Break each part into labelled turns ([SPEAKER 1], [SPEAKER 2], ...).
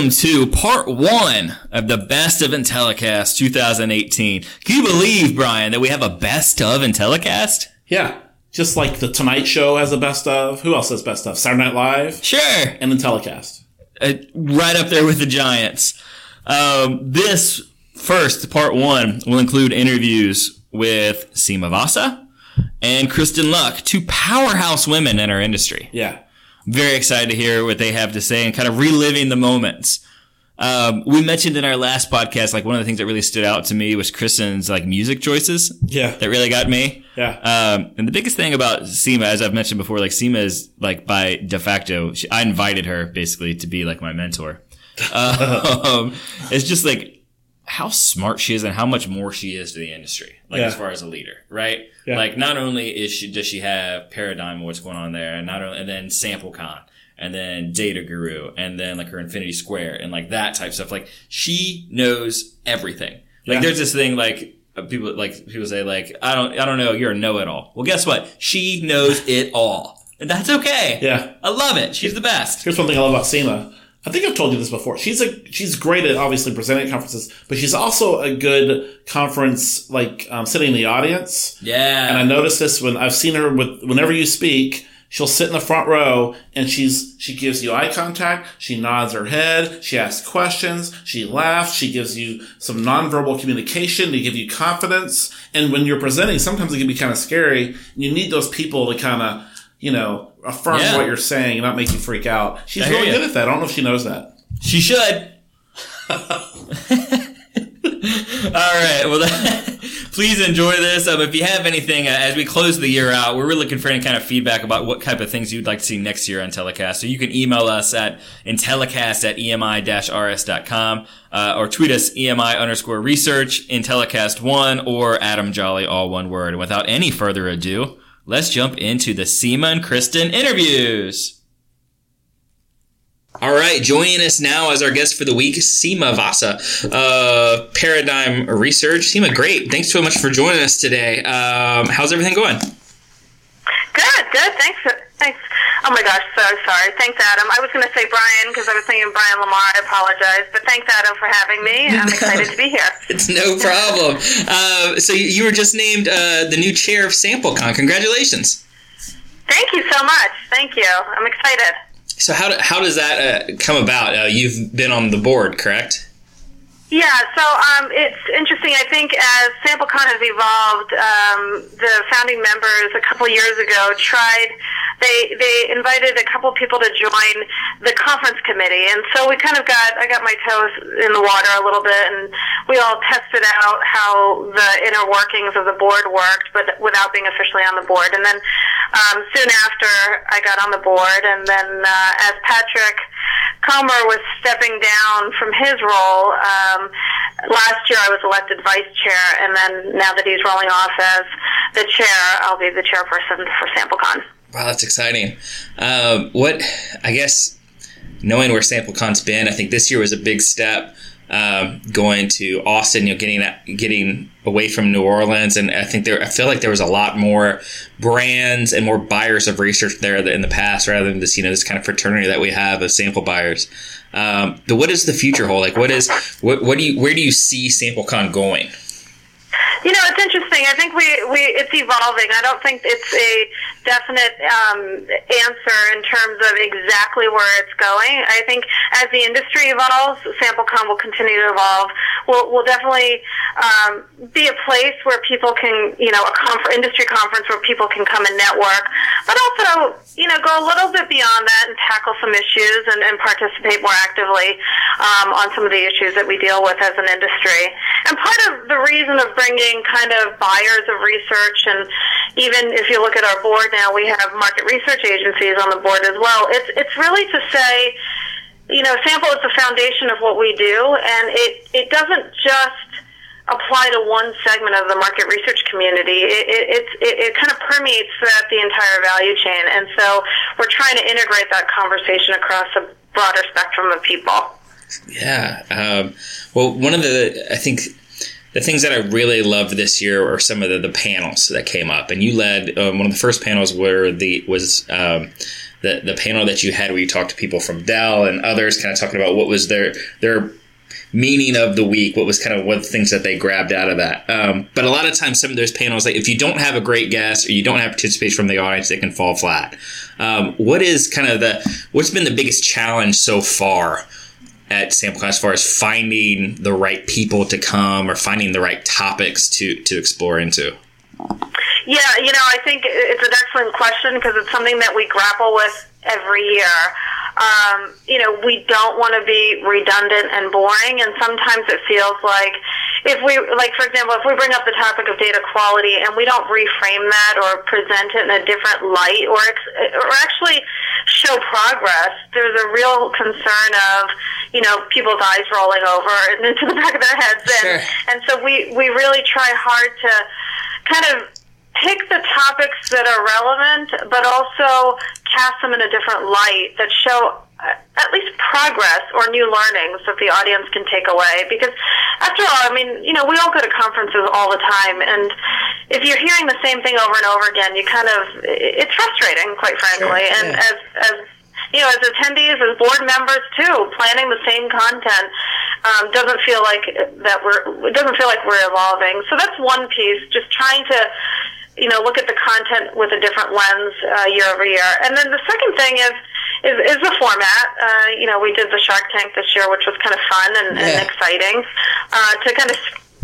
[SPEAKER 1] welcome to part one of the Best of Intellicast 2018. Can you believe, Brian, that we have a Best of Intellicast?
[SPEAKER 2] Yeah. Just like the Tonight Show has a best of. Who else has best of? Saturday Night Live
[SPEAKER 1] Sure.
[SPEAKER 2] and Intellicast.
[SPEAKER 1] Uh, right up there with the Giants. Um, this first, part one, will include interviews with Seema Vasa and Kristen Luck, two powerhouse women in our industry.
[SPEAKER 2] Yeah.
[SPEAKER 1] Very excited to hear what they have to say and kind of reliving the moments. Um, we mentioned in our last podcast, like one of the things that really stood out to me was Kristen's like music choices.
[SPEAKER 2] Yeah.
[SPEAKER 1] That really got me.
[SPEAKER 2] Yeah.
[SPEAKER 1] Um, and the biggest thing about Seema, as I've mentioned before, like Seema is like by de facto, she, I invited her basically to be like my mentor. um, it's just like how smart she is and how much more she is to the industry, like
[SPEAKER 2] Yeah.
[SPEAKER 1] as far as a leader, right?
[SPEAKER 2] Yeah.
[SPEAKER 1] Like not only is she does she have paradigm of what's going on there, and not only and then SampleCon, and then Data Guru, and then like her Infinity Square, and like that type stuff. Like she knows everything. Like
[SPEAKER 2] Yeah.
[SPEAKER 1] there's this thing like uh, people like people say like I don't I don't know you're a know it all. Well, guess what? She knows it all, and that's okay.
[SPEAKER 2] Yeah.
[SPEAKER 1] I love it. She's the best.
[SPEAKER 2] Here's one thing I love about Seema. I think I've told you this before. She's a she's great at obviously presenting at conferences, but she's also a good conference like um, sitting in the audience.
[SPEAKER 1] Yeah.
[SPEAKER 2] And I noticed this when I've seen her with whenever you speak, she'll sit in the front row and she's she gives you eye contact, she nods her head, she asks questions, she laughs, she gives you some nonverbal communication to give you confidence. And when you're presenting, sometimes it can be kind of scary. You need those people to kind of, you know, affirm
[SPEAKER 1] Yeah.
[SPEAKER 2] what you're saying and not make you freak out. She's really
[SPEAKER 1] ya.
[SPEAKER 2] good at that. I don't know if she knows that.
[SPEAKER 1] She should. All right. Well, please enjoy this. Um, if you have anything uh, as we close the year out, we're really looking for any kind of feedback about what type of things you'd like to see next year on Intellicast. So you can email us at intellicast at emi-rs.com uh, or tweet us emi underscore research, intellicast1, or Adam Jolley, all one word. And without any further ado, let's jump into the Seema and Kristen interviews. All right, joining us now as our guest for the week, Seema Vasa, uh, Paradigm Research. Seema, great. Thanks so much for joining us today. Um, how's everything going?
[SPEAKER 3] Good, good. Thanks. Oh my gosh, so sorry. Thanks, Adam. I was going to say Brian because I was thinking Brian Lamar. I apologize, but thanks, Adam, for having me. I'm excited to be here.
[SPEAKER 1] It's no problem. uh, so you, you were just named uh, the new chair of SampleCon. Congratulations.
[SPEAKER 3] Thank you so much. Thank you. I'm excited.
[SPEAKER 1] So how, do, how does that uh, come about? Uh, you've been on the board, correct?
[SPEAKER 3] Yeah, so um, it's interesting. I think as SampleCon has evolved, um, the founding members a couple years ago tried. They they invited a couple people to join the conference committee, and so we kind of got I got my toes in the water a little bit, and we all tested out how the inner workings of the board worked, but without being officially on the board. And then um, soon after, I got on the board, and then uh, as Patrick Comer was stepping down from his role. Um, last year, I was elected vice chair, and then now that he's rolling off as the chair, I'll be the chairperson for SampleCon.
[SPEAKER 1] Wow, that's exciting. Um, what I guess knowing where SampleCon's been, I think this year was a big step. Um, going to Austin, you know, getting getting away from New Orleans, and I think there, I feel like there was a lot more brands and more buyers of research there in the past, rather than this, you know, this kind of fraternity that we have of sample buyers. Um, but what does the future hold? Like, what is, what, what do you, where do you see SampleCon going?
[SPEAKER 3] You know, it's interesting. I think we, we it's evolving. I don't think it's a definite um, answer in terms of exactly where it's going. I think as the industry evolves, SampleCon will continue to evolve. We'll, we'll definitely um, be a place where people can, you know, a conf- industry conference where people can come and network, but also, you know, go a little bit beyond that and tackle some issues and, and participate more actively um, on some of the issues that we deal with as an industry. And part of the reason of bringing kind of buyers of research and even if you look at our board now, we have market research agencies on the board as well. It's it's really to say, you know, sample is the foundation of what we do, and it it doesn't just apply to one segment of the market research community. It, it, it, it kind of permeates throughout the entire value chain, and so we're trying to integrate that conversation across a broader spectrum of people.
[SPEAKER 1] Yeah. Um, well, one of the, I think, the things that I really loved this year are some of the, the panels that came up, and you led um, one of the first panels where the was um, the the panel that you had where you talked to people from Dell and others, kind of talking about what was their their meaning of the week, what was kind of what things that they grabbed out of that. Um, but a lot of times, some of those panels, like if you don't have a great guest or you don't have participation from the audience, it can fall flat. Um, what is kind of the what's been the biggest challenge so far? At SampleCon, as far as finding the right people to come or finding the right topics to to explore into.
[SPEAKER 3] Yeah, you know, I think it's an excellent question because it's something that we grapple with every year. Um, you know, we don't want to be redundant and boring, and sometimes it feels like if we, like for example, if we bring up the topic of data quality and we don't reframe that or present it in a different light, or or actually show progress, there's a real concern of you know people's eyes rolling over and into the back of their heads, and
[SPEAKER 1] Sure.
[SPEAKER 3] and so we we really try hard to kind of pick the topics that are relevant, but also cast them in a different light that show at least progress or new learnings that the audience can take away. Because after all, I mean, you know, we all go to conferences all the time, and if you're hearing the same thing over and over again, you kind of it's frustrating, quite frankly.
[SPEAKER 1] Sure,
[SPEAKER 3] and
[SPEAKER 1] yeah.
[SPEAKER 3] as as you know, as attendees, as board members too, planning the same content um, doesn't feel like that we're it doesn't feel like we're evolving. So that's one piece. Just trying to you know look at the content with a different lens uh, year over year. And then the second thing is is, is the format. Uh, you know, we did the Shark Tank this year, which was kind of fun and,
[SPEAKER 1] Yeah.
[SPEAKER 3] and exciting uh, to kind of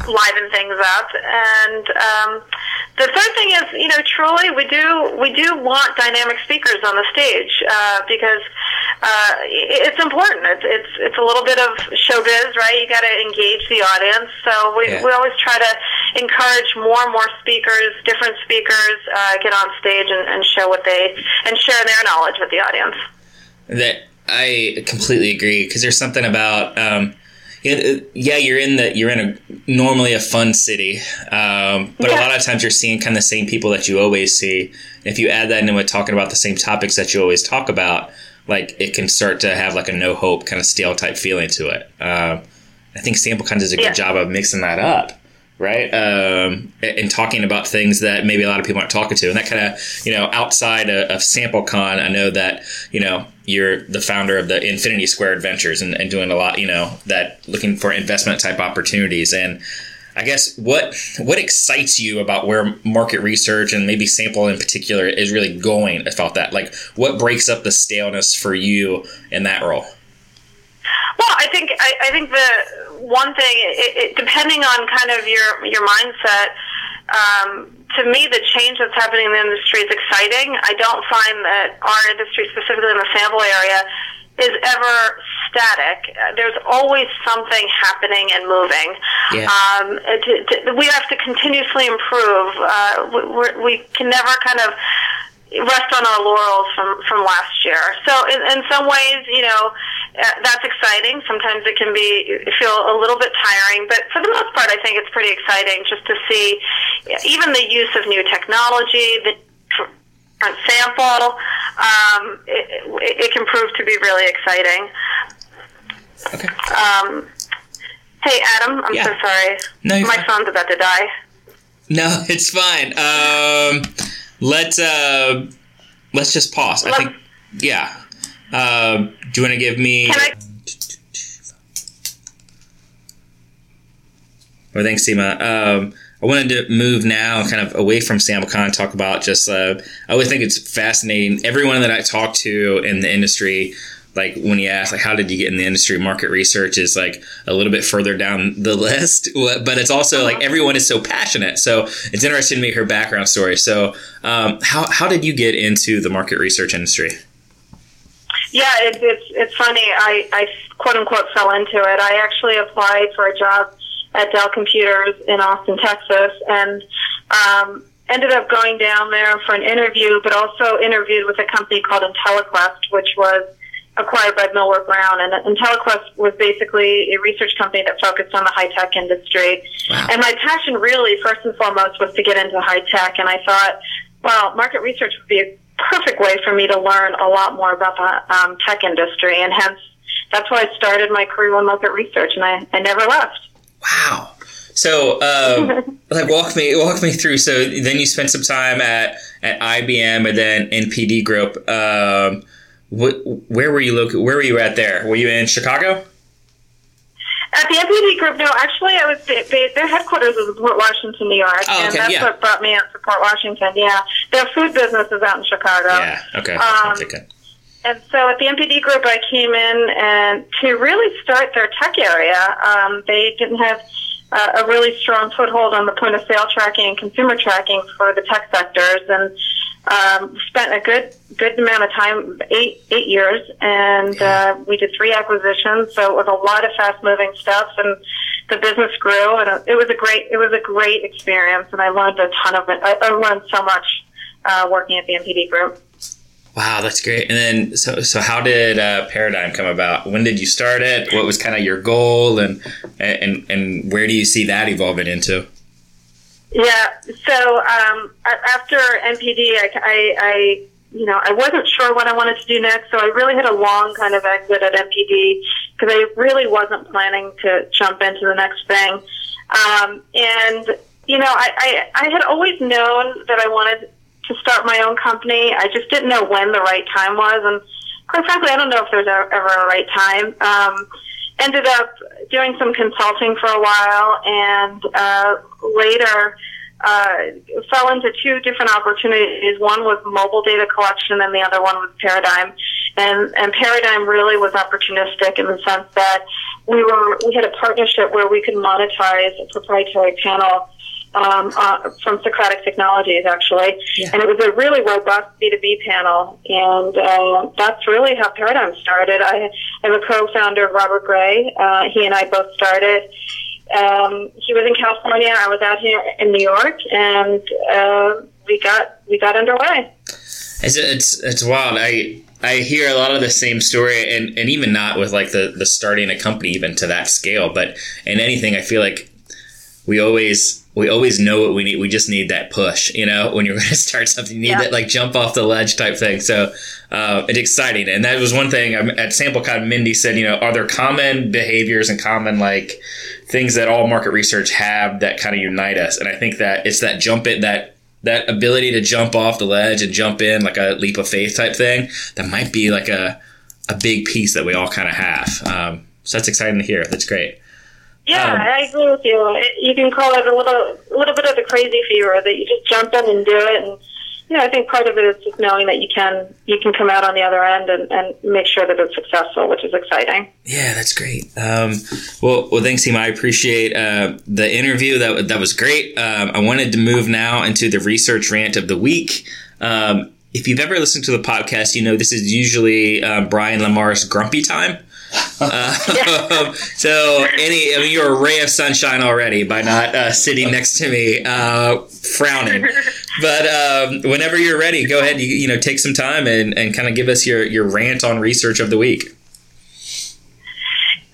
[SPEAKER 3] liven things up. And um, the third thing is, you know, truly we do we do want dynamic speakers on the stage uh, because uh, it's important. It's, it's it's a little bit of showbiz, right? You got to engage the audience. So we
[SPEAKER 1] Yeah.
[SPEAKER 3] we always try to encourage more and more speakers, different speakers, uh, get on stage and, and show what they and share their knowledge with the audience.
[SPEAKER 1] That I completely agree because there's something about um, yeah you're in the you're in a normally a fun city, um, but a lot of times you're seeing kind of the same people that you always see. If you add that into it, talking about the same topics that you always talk about, like it can start to have like a no hope kind of stale type feeling to it. Um, I think SampleCon does a good
[SPEAKER 3] Yeah.
[SPEAKER 1] job of mixing that up. Right, um, and and talking about things that maybe a lot of people aren't talking to, and that kind of, you know, outside of, of SampleCon, I know that you know you're the founder of the Infinity Square Ventures and, and doing a lot, you know, that looking for investment type opportunities. And I guess what what excites you about where market research and maybe Sample in particular is really going about that? Like, what breaks up the staleness for you in that role?
[SPEAKER 3] Well, I think I, I think the one thing, it, it, depending on kind of your your mindset, um, to me, the change that's happening in the industry is exciting. I don't find that our industry, specifically in the sample area, is ever static. There's always something happening and moving.
[SPEAKER 1] Yeah.
[SPEAKER 3] Um, to, to, we have to continuously improve. Uh, we, we can never kind of rest on our laurels from from last year. So in, in some ways, you know, uh, that's exciting. Sometimes it can be feel a little bit tiring, but for the most part, I think it's pretty exciting just to see even the use of new technology, the different sample. Um, it, it, can prove to be really exciting.
[SPEAKER 1] Okay.
[SPEAKER 3] Um, hey, Adam, I'm
[SPEAKER 1] Yeah.
[SPEAKER 3] so sorry.
[SPEAKER 1] No,
[SPEAKER 3] My
[SPEAKER 1] fine.
[SPEAKER 3] phone's about to die.
[SPEAKER 1] No, it's fine. Um, let's uh, let's just pause. I think, yeah. Um, do you want to give me?
[SPEAKER 3] I?
[SPEAKER 1] Well, thanks, Seema. Um, I wanted to move now, kind of away from SampleCon, talk about just. Uh, I always think it's fascinating. Everyone that I talk to in the industry, like when you ask, like, how did you get in the industry? Market research is like a little bit further down the list, but it's also like everyone is so passionate. So it's interesting to meet her background story. So, um, how how did you get into the market research industry?
[SPEAKER 3] Yeah, it, it's it's funny. I, I quote unquote fell into it. I actually applied for a job at Dell Computers in Austin, Texas, and um, ended up going down there for an interview, but also interviewed with a company called IntelliQuest, which was acquired by Millward Brown. And IntelliQuest was basically a research company that focused on the high tech industry.
[SPEAKER 1] Wow.
[SPEAKER 3] And my passion, really, first and foremost, was to get into high tech. And I thought, well, market research would be a perfect way for me to learn a lot more about the um, tech industry. And hence, that's why I started my career in market research, and I, I never left.
[SPEAKER 1] Wow. So, um, like, walk me walk me through. So then you spent some time at at IBM and then NPD Group. Um, wh- where were you located? Where were you at there? Were you in Chicago?
[SPEAKER 3] At the NPD Group, no, actually, I was they, their headquarters was in Port Washington, New York,
[SPEAKER 1] Oh,
[SPEAKER 3] and that's
[SPEAKER 1] yeah.
[SPEAKER 3] what brought me out to Port Washington. Yeah, their food business is out in Chicago.
[SPEAKER 1] Yeah. Okay.
[SPEAKER 3] Um, And so at the NPD group, I came in and to really start their tech area. Um, they didn't have uh, a really strong foothold on the point of sale tracking and consumer tracking for the tech sectors, and um, spent a good good amount of time eight eight years, and uh, we did three acquisitions. So it was a lot of fast moving stuff, and the business grew, and it was a great it was a great experience, and I learned a ton of it. I, I learned so much uh, working at the NPD group.
[SPEAKER 1] Wow, that's great. And then, so so how did uh, Paradigm come about? When did you start it? What was kind of your goal, and and and where do you see that evolving into?
[SPEAKER 3] Yeah. So um, after NPD, I, I, I, you know, I wasn't sure what I wanted to do next. So I really had a long kind of exit at NPD because I really wasn't planning to jump into the next thing. Um, and you know, I, I, I had always known that I wanted to start my own company. I just didn't know when the right time was, and quite frankly, I don't know if there's ever a right time. Um, ended up doing some consulting for a while, and uh, later uh, fell into two different opportunities. One was mobile data collection, and the other one was Paradigm. And, and Paradigm really was opportunistic in the sense that we were we had a partnership where we could monetize a proprietary panel um, uh, from Socratic Technologies, actually.
[SPEAKER 1] Yeah.
[SPEAKER 3] And it was a really robust B2B panel. And uh, that's really how Paradigm started. I, I'm a co-founder of Robert Gray. Uh, he and I both started. Um, he was in California. I was out here in New York, and uh, we got we got underway.
[SPEAKER 1] It's it's it's wild. I I hear a lot of the same story, and and even not with like the the starting a company even to that scale, but in anything, I feel like we always we always know what we need. We just need that push, you know, when you're going to start something, you need
[SPEAKER 3] Yeah.
[SPEAKER 1] that like jump off the ledge type thing. So uh, it's exciting, and that was one thing um, at SampleCon. Mindy said, you know, are there common behaviors and common like things that all market research have that kind of unite us? And I think that it's that jump it that that ability to jump off the ledge and jump in like a leap of faith type thing that might be like a a big piece that we all kind of have. Um, so that's exciting to hear. That's great.
[SPEAKER 3] Yeah,
[SPEAKER 1] Um,
[SPEAKER 3] I agree with you. It, you can call it a little, a little bit of the crazy fever that you just jump in and do it. And you know, I think part of it is just knowing that you can, you can come out on the other end and, and make sure that it's successful, which is exciting.
[SPEAKER 1] Yeah, that's great. Um, well, well, thanks, Seema. I appreciate uh, the interview. That that was great. Um, I wanted to move now into the research rant of the week. Um, if you've ever listened to the podcast, you know this is usually uh, Brian Lamar's grumpy time. Uh, so, any I mean, you're a ray of sunshine already by not uh, sitting next to me, uh, frowning. But um, whenever you're ready, go ahead. You, you know, take some time and, and kind of give us your your rant on research of the week.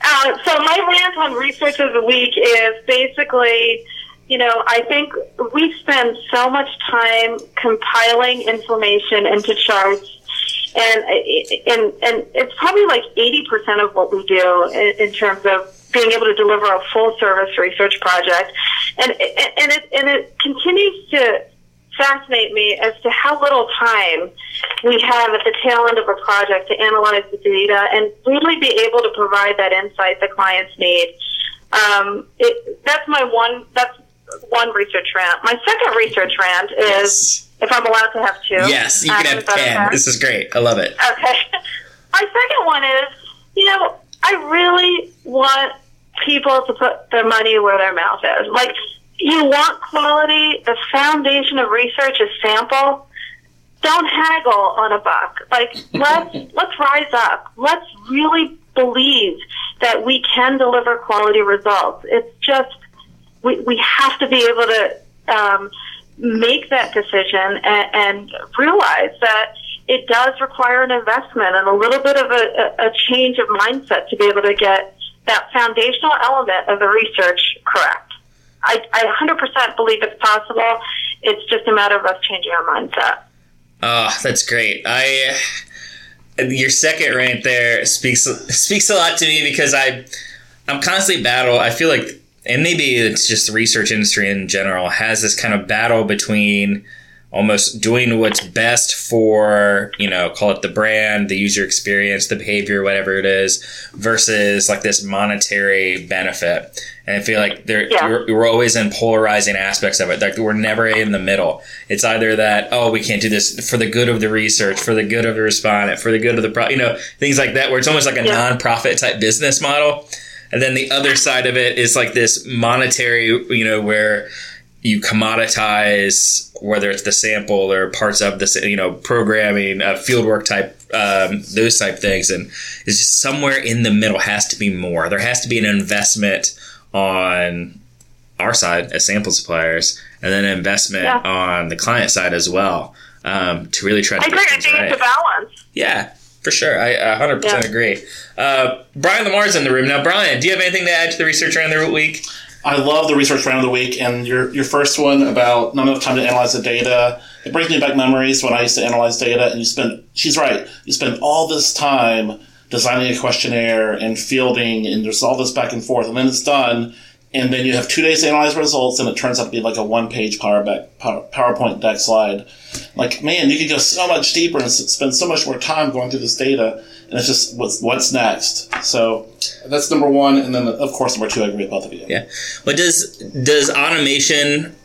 [SPEAKER 3] Uh, so my rant on research of the week is basically, you know, I think we spend so much time compiling information into charts, and and and it's probably like eighty percent of what we do in, in terms of being able to deliver a full service research project, and and it and it continues to fascinate me as to how little time we have at the tail end of a project to analyze the data and really be able to provide that insight that clients need. Um, it, that's my one. That's one research rant. My second research rant is, if I'm allowed to have two.
[SPEAKER 1] Yes, you
[SPEAKER 3] um,
[SPEAKER 1] can have ten. This is great. I love it.
[SPEAKER 3] Okay. My second one is, you know, I really want people to put their money where their mouth is. Like, you want quality. The foundation of research is sample. Don't haggle on a buck. Like, let's let's rise up. Let's really believe that we can deliver quality results. It's just we we have to be able to um, make that decision and, and realize that it does require an investment and a little bit of a, a change of mindset to be able to get that foundational element of the research correct. I, I 100% believe it's possible. It's just a matter of us changing our mindset.
[SPEAKER 1] Oh, that's great. I your second rant there speaks speaks a lot to me because I I'm constantly battle. I feel like and maybe it's just the research industry in general has this kind of battle between almost doing what's best for you know call it the brand the user experience the behavior whatever it is versus like this monetary benefit and i feel like there
[SPEAKER 3] Yeah.
[SPEAKER 1] we're, we're always in polarizing aspects of it like we're never in the middle it's either that oh we can't do this for the good of the research for the good of the respondent for the good of the pro you know things like that where it's almost like a
[SPEAKER 3] Yeah.
[SPEAKER 1] non-profit type business model and then the other side of it is like this monetary, you know, where you commoditize whether it's the sample or parts of the, you know, programming, uh, fieldwork type, um, those type things. And it's just somewhere in the middle has to be more. There has to be an investment on our side as sample suppliers and then an investment
[SPEAKER 3] Yeah.
[SPEAKER 1] on the client side as well um, to really try to
[SPEAKER 3] I
[SPEAKER 1] get
[SPEAKER 3] agree. I think
[SPEAKER 1] right.
[SPEAKER 3] it's a balance.
[SPEAKER 1] Yeah, for sure. I uh, 100%
[SPEAKER 3] Yeah.
[SPEAKER 1] agree. Uh, Brian Lamar's in the room. Now, Brian, do you have anything to add to the research round of the week?
[SPEAKER 2] I love the research round of the week, and your your first one about not enough time to analyze the data. It brings me back memories when I used to analyze data, and you spend. She's right. You spend all this time designing a questionnaire and fielding, and there's all this back and forth, and then it's done, and then you have two days to analyze results, and it turns out to be like a one page power back, power, PowerPoint deck slide. Like, man, you could go so much deeper and spend so much more time going through this data, and it's just what's what's next. So that's number one, and then of course number two, I agree with both of you.
[SPEAKER 1] Yeah. But does does automation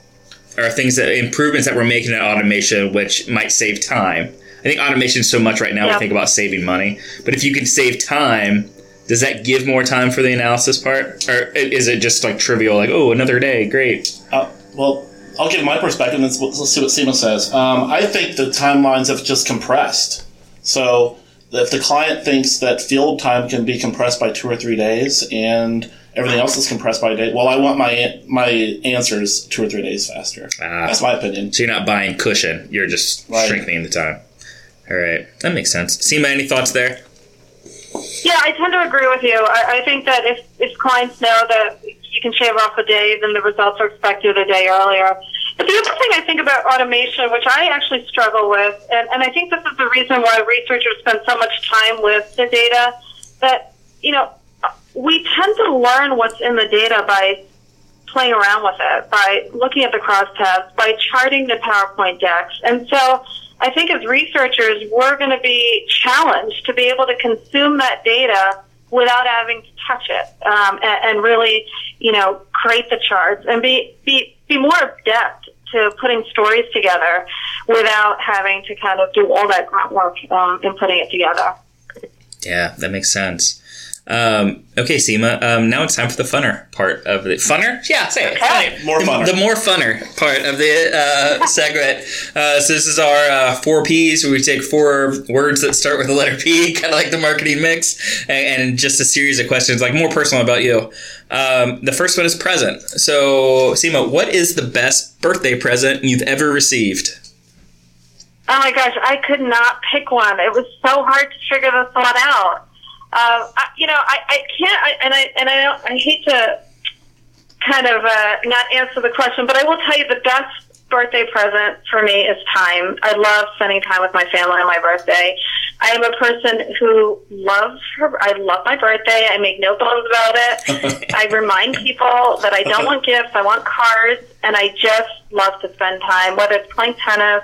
[SPEAKER 1] or things that improvements that we're making in automation, which might save time? I think automation is so much right now.
[SPEAKER 3] Yeah.
[SPEAKER 1] We think about saving money, but if you can save time, does that give more time for the analysis part, or is it just like trivial? Like, oh, another day, great.
[SPEAKER 2] Uh, well, I'll give my perspective and let's, let's see what Seema says. Um, I think the timelines have just compressed. So if the client thinks that field time can be compressed by two or three days and everything else is compressed by a day, well, I want my my answers two or three days faster.
[SPEAKER 1] Ah.
[SPEAKER 2] That's my opinion.
[SPEAKER 1] So you're not buying cushion; you're just
[SPEAKER 2] Right.
[SPEAKER 1] shrinking the time. All right, that makes sense. Seema, any thoughts there?
[SPEAKER 3] Yeah, I tend to agree with you. I, I think that if, if clients know that you can shave off a day, then the results are expected a day earlier. But the other thing I think about automation, which I actually struggle with, and, and I think this is the reason why researchers spend so much time with the data, that, you know, we tend to learn what's in the data by playing around with it, by looking at the crosstabs, by charting the PowerPoint decks. And so I think as researchers, we're going to be challenged to be able to consume that data without having to touch it um, and, and really, you know, create the charts and be, be, be more adept to putting stories together without having to kind of do all that grunt work um, in putting it together.
[SPEAKER 1] Yeah, that makes sense. Um, okay, Seema. Um, now it's time for the funner part of the funner. Yeah, say it.
[SPEAKER 3] Okay.
[SPEAKER 2] More
[SPEAKER 1] the,
[SPEAKER 2] funner.
[SPEAKER 1] The more funner part of the uh, segment. Uh, so this is our uh, four P's, where we take four words that start with the letter P, kind of like the marketing mix, and, and just a series of questions, like more personal about you. Um, the first one is present. So, Seema, what is the best birthday present you've ever received?
[SPEAKER 3] Oh my gosh, I could not pick one. It was so hard to figure this one out. Uh, I, you know, I, I can't, I, and I and I don't, I hate to kind of uh, not answer the question, but I will tell you the best birthday present for me is time. I love spending time with my family on my birthday. I am a person who loves her. I love my birthday. I make no bones about it. I remind people that I don't want gifts. I want cards, and I just love to spend time, whether it's playing tennis,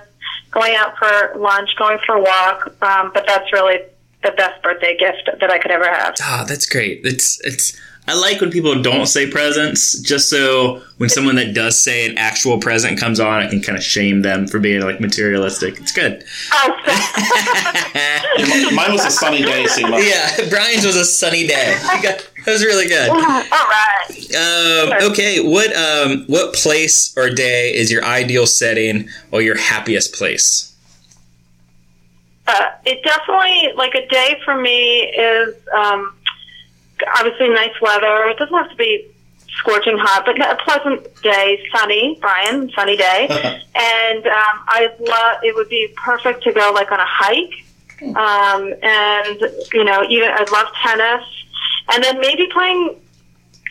[SPEAKER 3] going out for lunch, going for a walk. Um, but that's really the best birthday gift that I could ever have.
[SPEAKER 1] Ah, that's great. It's it's. I like when people don't say presents, just so when someone that does say an actual present comes on, I can kind of shame them for being like materialistic. It's good.
[SPEAKER 3] Oh,
[SPEAKER 2] Mine was a sunny day, Seema.
[SPEAKER 1] Yeah, Brian's was a sunny day. You got, that was really good.
[SPEAKER 3] all right.
[SPEAKER 1] Um, okay, what um, what place or day is your ideal setting or your happiest place?
[SPEAKER 3] Uh, it definitely like a day for me is um, obviously nice weather. It doesn't have to be scorching hot, but a pleasant day, sunny, Brian, sunny day. and um, I love. It would be perfect to go like on a hike, um, and you know, even I love tennis, and then maybe playing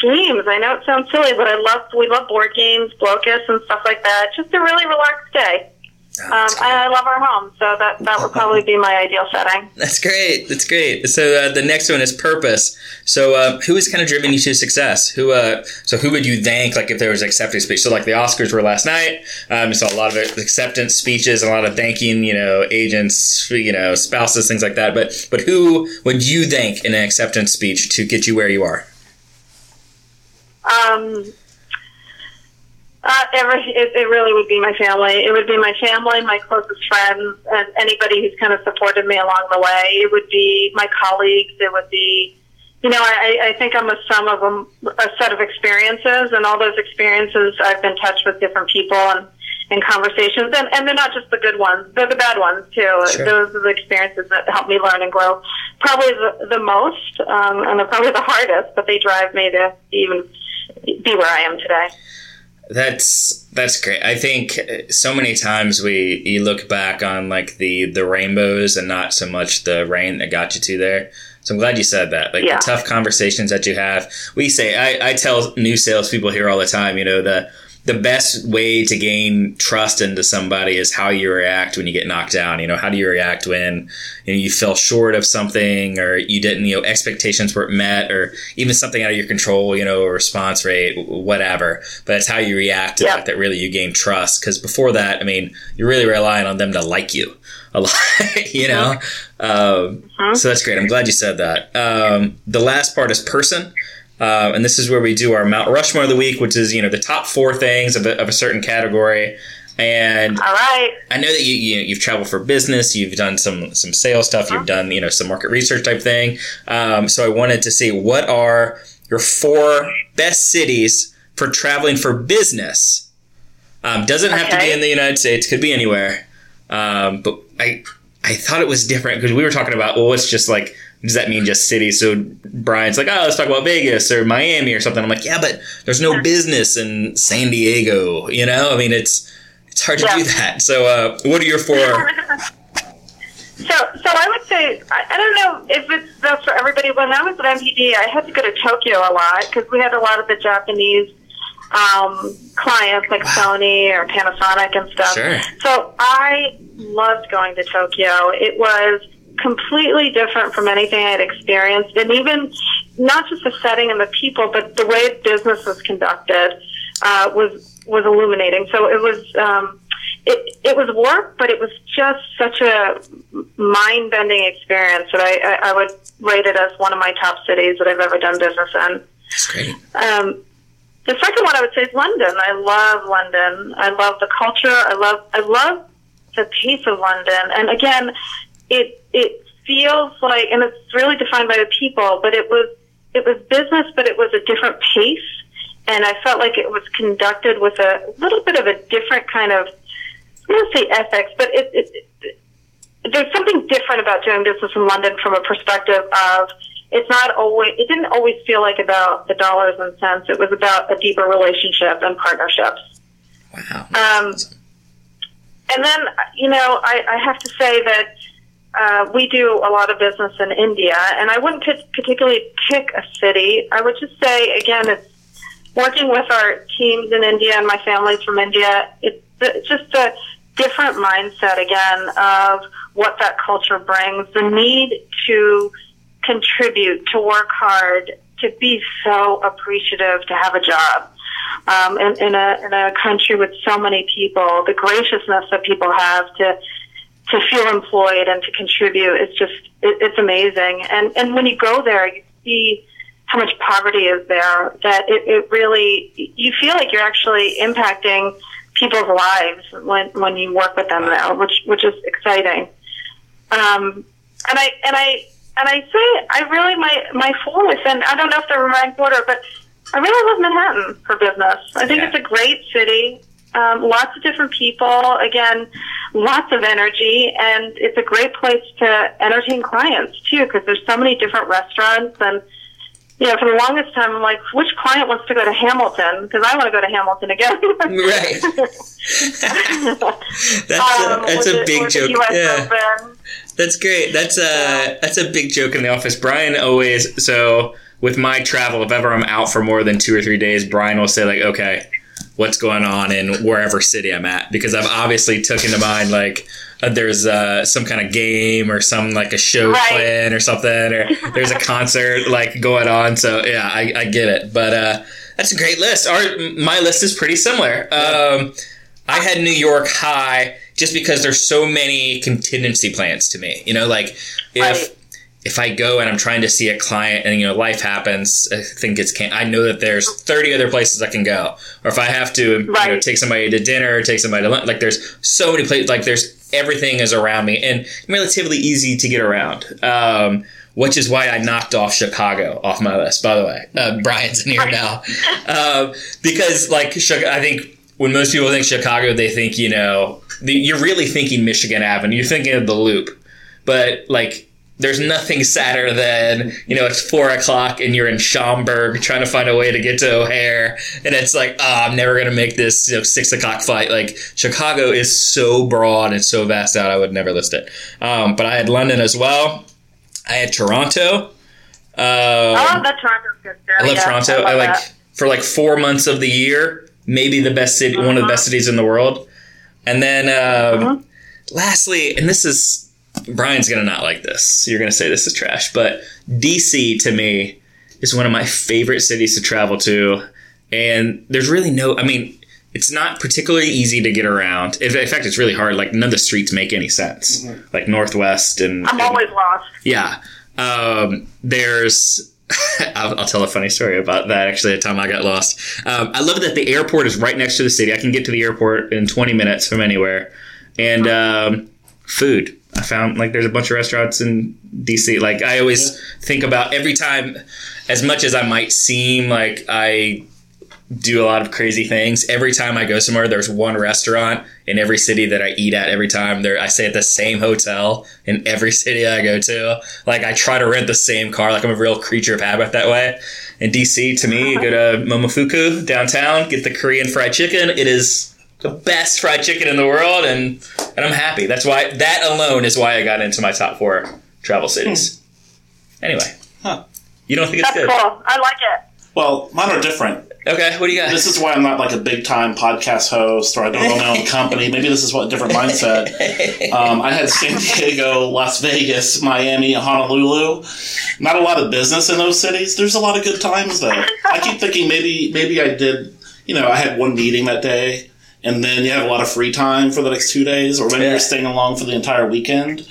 [SPEAKER 3] games. I know it sounds silly, but I love we love board games, Blokus, and stuff like that. Just a really relaxed day. Um, and I love our home, so that that would probably be my ideal setting.
[SPEAKER 1] That's great. That's great. So uh, the next one is purpose. So uh, who has kind of driven you to success? Who? Uh, so who would you thank? Like if there was acceptance speech. So like the Oscars were last night. Um, you saw a lot of acceptance speeches, a lot of thanking. You know, agents, you know, spouses, things like that. But but who would you thank in an acceptance speech to get you where you are?
[SPEAKER 3] Um, uh, every, it, it really would be my family. It would be my family, my closest friends, and anybody who's kind of supported me along the way. It would be my colleagues. It would be, you know, I, I think I'm a sum of a, a set of experiences, and all those experiences I've been touched with different people and and conversations, and, and they're not just the good ones; they're the bad ones too.
[SPEAKER 1] Sure.
[SPEAKER 3] Those are the experiences that help me learn and grow, probably the, the most, um, and they're probably the hardest, but they drive me to even be where I am today.
[SPEAKER 1] That's that's great. I think so many times we you look back on like the the rainbows and not so much the rain that got you to there. So I'm glad you said that. Like
[SPEAKER 3] Yeah.
[SPEAKER 1] the tough conversations that you have. We say I, I tell new salespeople here all the time. You know the the best way to gain trust into somebody is how you react when you get knocked down. You know how do you react when you, know, you fell short of something or you didn't you know expectations weren't met or even something out of your control. You know response rate whatever. But it's how you react to
[SPEAKER 3] Yeah.
[SPEAKER 1] that that really you gain trust. Because before that, I mean, you're really relying on them to like you a lot. you know. Um, So that's great. I'm glad you said that. Um, the last part is person. Uh, and this is where we do our Mount Rushmore of the week, which is you know the top four things of a, of a certain category. And
[SPEAKER 3] All right.
[SPEAKER 1] I know that you, you you've traveled for business, you've done some some sales stuff, you've done you know some market research type thing. Um, so I wanted to see what are your four best cities for traveling for business. Um, doesn't have to be in the United States, could be anywhere. Um, but I I thought it was different because we were talking about well, it's just like does that mean just cities? So Brian's like, oh, let's talk about Vegas or Miami or something. I'm like, yeah, but there's no business in San Diego. You know, I mean, it's it's hard to
[SPEAKER 3] Yeah.
[SPEAKER 1] do that. So, uh, what are your four?
[SPEAKER 3] So, so I would say I, I don't know if it's that's for everybody. When I was at NPD, I had to go to Tokyo a lot because we had a lot of the Japanese um, clients like Sony or Panasonic and stuff.
[SPEAKER 1] Sure.
[SPEAKER 3] So I loved going to Tokyo. It was completely different from anything I'd experienced, and even not just the setting and the people, but the way business was conducted uh, was was illuminating. So it was. Um, it, it was work, but it was just such a mind bending experience that I, I, I would rate it as one of my top cities that I've ever done business in.
[SPEAKER 1] That's great.
[SPEAKER 3] Um, the second one I would say is London. I love London. I love the culture. I love I love the pace of London. And again, it it feels like, and it's really defined by the people. But it was it was business, but it was a different pace. And I felt like it was conducted with a little bit of a different kind of I don't to say ethics, but it, it, it there's something different about doing business in London from a perspective of it's not always it didn't always feel like about the dollars and cents. It was about a deeper relationship and partnerships.
[SPEAKER 1] Wow.
[SPEAKER 3] Um, and then you know I, I have to say that uh, we do a lot of business in India, and I wouldn't particularly pick a city. I would just say again, it's working with our teams in India and my family's from India. It's it's just a different mindset again of what that culture brings, the need to contribute, to work hard, to be so appreciative, to have a job. Um, in, in a in a country with so many people, the graciousness that people have to to feel employed and to contribute is just it, it's amazing. And and when you go there, you see how much poverty is there. That it, it really you feel like you're actually impacting people's lives when when you work with them there, which which is exciting. Um, and I and I and I say I really my my fourth, and I don't know if they're in rank order, but I really love Manhattan for business. I think
[SPEAKER 1] Yeah.
[SPEAKER 3] it's a great city. Um, lots of different people. Again, lots of energy, and it's a great place to entertain clients too, because there's so many different restaurants and. You know, for the longest time, I'm like, which client wants to go to Hamilton? Because I want to go to Hamilton again.
[SPEAKER 1] Right. That's
[SPEAKER 3] Um,
[SPEAKER 1] a, that's
[SPEAKER 3] with
[SPEAKER 1] a big
[SPEAKER 3] the
[SPEAKER 1] joke. Yeah.
[SPEAKER 3] Open.
[SPEAKER 1] That's great. That's a that's a big joke in the office. Brian always so with my travel, if ever I'm out for more than two or three days, Brian will say like, "Okay, what's going on in wherever city I'm at because I've obviously took into mind like uh, there's uh, some kind of game or some like a show
[SPEAKER 3] Right.
[SPEAKER 1] plan or something or there's a concert like going on. So yeah, I, I get it. But uh, that's a great list. Our my list is pretty similar. Um, I had New York high just because there's so many contingency plans to me. You know, like if
[SPEAKER 3] Right.
[SPEAKER 1] If I go and I'm trying to see a client and you know life happens, I think it's can I know that there's 30 other places I can go. Or if I have to you know, take somebody to dinner, take somebody to lunch, like there's so many places. Like there's everything is around me and relatively easy to get around. Um, which is why I knocked off Chicago off my list. By the way, uh, Brian's in here now um, because like I think when most people think Chicago, they think you know the, you're really thinking Michigan Avenue. You're thinking of the Loop, but like there's nothing sadder than you know it's four o'clock and you're in Schaumburg trying to find a way to get to O'Hare, and it's like oh, I'm never gonna make this you know, six o'clock flight. Like Chicago is so broad and so vast out, I would never list it. Um, but I had London as well. I had Toronto. Um,
[SPEAKER 3] oh, the Toronto's good. Too.
[SPEAKER 1] I love
[SPEAKER 3] Yeah,
[SPEAKER 1] Toronto.
[SPEAKER 3] love
[SPEAKER 1] I, like
[SPEAKER 3] that.
[SPEAKER 1] for like four months of the year, maybe the best city, one of the
[SPEAKER 3] Uh-huh.
[SPEAKER 1] best cities in the world. And then, um,
[SPEAKER 3] Uh-huh.
[SPEAKER 1] lastly, and this is Brian's gonna not like this. You're gonna say this is trash, but DC to me is one of my favorite cities to travel to. And there's really no, I mean, it's not particularly easy to get around. In in fact, it's really hard. Like none of the streets make any sense. Like Northwest and
[SPEAKER 3] I'm
[SPEAKER 1] and-
[SPEAKER 3] always lost.
[SPEAKER 1] yeah. Um, there's. I'll, I'll tell a funny story about that. Actually, the time I got lost. Um, I love that the airport is right next to the city. I can get to the airport in 20 minutes from anywhere. And um, food. I found like there's a bunch of restaurants in DC. Like I always think about every time, as much as I might seem like I do a lot of crazy things. Every time I go somewhere, there's one restaurant in every city that I eat at. Every time there, I stay at the same hotel in every city I go to. Like I try to rent the same car. Like I'm a real creature of habit that way. In DC, to me, you go to Momofuku downtown, get the Korean fried chicken. It is the best fried chicken in the world, and and I'm happy. That's why that alone is why I got into my top four travel cities. Anyway,
[SPEAKER 2] Huh.
[SPEAKER 1] you don't think it's
[SPEAKER 3] That's
[SPEAKER 1] good?
[SPEAKER 3] cool. I like it.
[SPEAKER 2] Well, mine are different.
[SPEAKER 1] Okay, what do you got?
[SPEAKER 2] This is why I'm not like a big time podcast host or I don't own my own company. Maybe this is what a different mindset. Um, I had San Diego, Las Vegas, Miami, Honolulu. Not a lot of business in those cities. There's a lot of good times though. I keep thinking maybe maybe I did. You know, I had one meeting that day, and then you have a lot of free time for the next two days, or maybe
[SPEAKER 1] Yeah.
[SPEAKER 2] you're staying along for the entire weekend.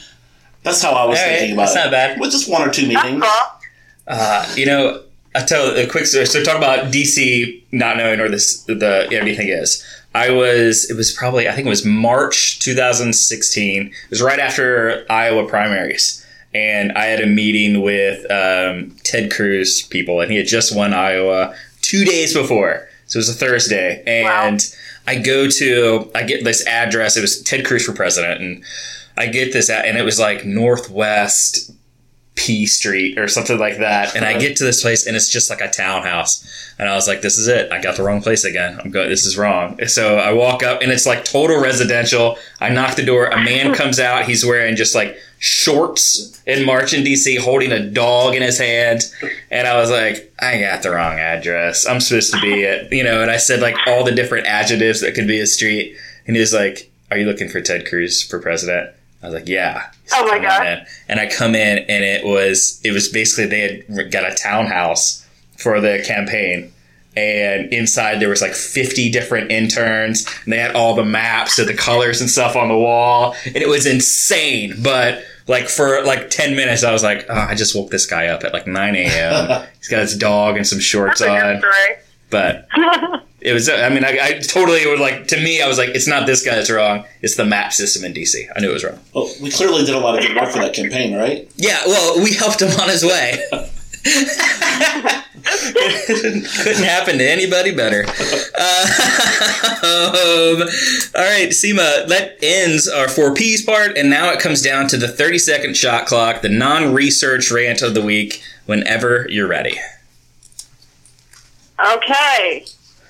[SPEAKER 2] That's how I was
[SPEAKER 1] All right,
[SPEAKER 2] thinking about
[SPEAKER 1] that's
[SPEAKER 2] it.
[SPEAKER 1] not bad.
[SPEAKER 2] With just one or two meetings.
[SPEAKER 1] Uh, you know, I tell a quick story. So talk about DC not knowing where this the everything is. I was it was probably I think it was March 2016. It was right after Iowa primaries, and I had a meeting with um, Ted Cruz people, and he had just won Iowa two days before. So it was a Thursday, and I go to I get this address. It was Ted Cruz for president, and I get this, and it was like Northwest P Street or something like that. And I get to this place and it's just like a townhouse. And I was like, this is it. I got the wrong place again. I'm going, this is wrong. So I walk up and it's like total residential. I knock the door. A man comes out. He's wearing just like shorts in March in DC, holding a dog in his hand. And I was like, I got the wrong address. I'm supposed to be at, you know, and I said like all the different adjectives that could be a street. And he was like, are you looking for Ted Cruz for president? I was like, yeah.
[SPEAKER 3] Oh my
[SPEAKER 1] like, "Come on
[SPEAKER 3] God.
[SPEAKER 1] in." And I come in and it was it was basically they had got a townhouse for the campaign. And inside there was like 50 different interns and they had all the maps and the colors and stuff on the wall. And it was insane. But like for like 10 minutes, I was like, oh, I just woke this guy up at like 9 a.m. He's got his dog and some shorts
[SPEAKER 3] That's a good
[SPEAKER 1] on. But it was, I mean, I, I totally would like, to me, I was like, it's not this guy that's wrong. It's the map system in DC. I knew it was wrong.
[SPEAKER 2] Well, we clearly did a lot of good work for that campaign, right?
[SPEAKER 1] Yeah, well, we helped him on his way. Couldn't happen to anybody better. Uh, um, all right, Seema, that ends our four P's part, and now it comes down to the 30 second shot clock, the non research rant of the week, whenever you're ready.
[SPEAKER 3] Okay,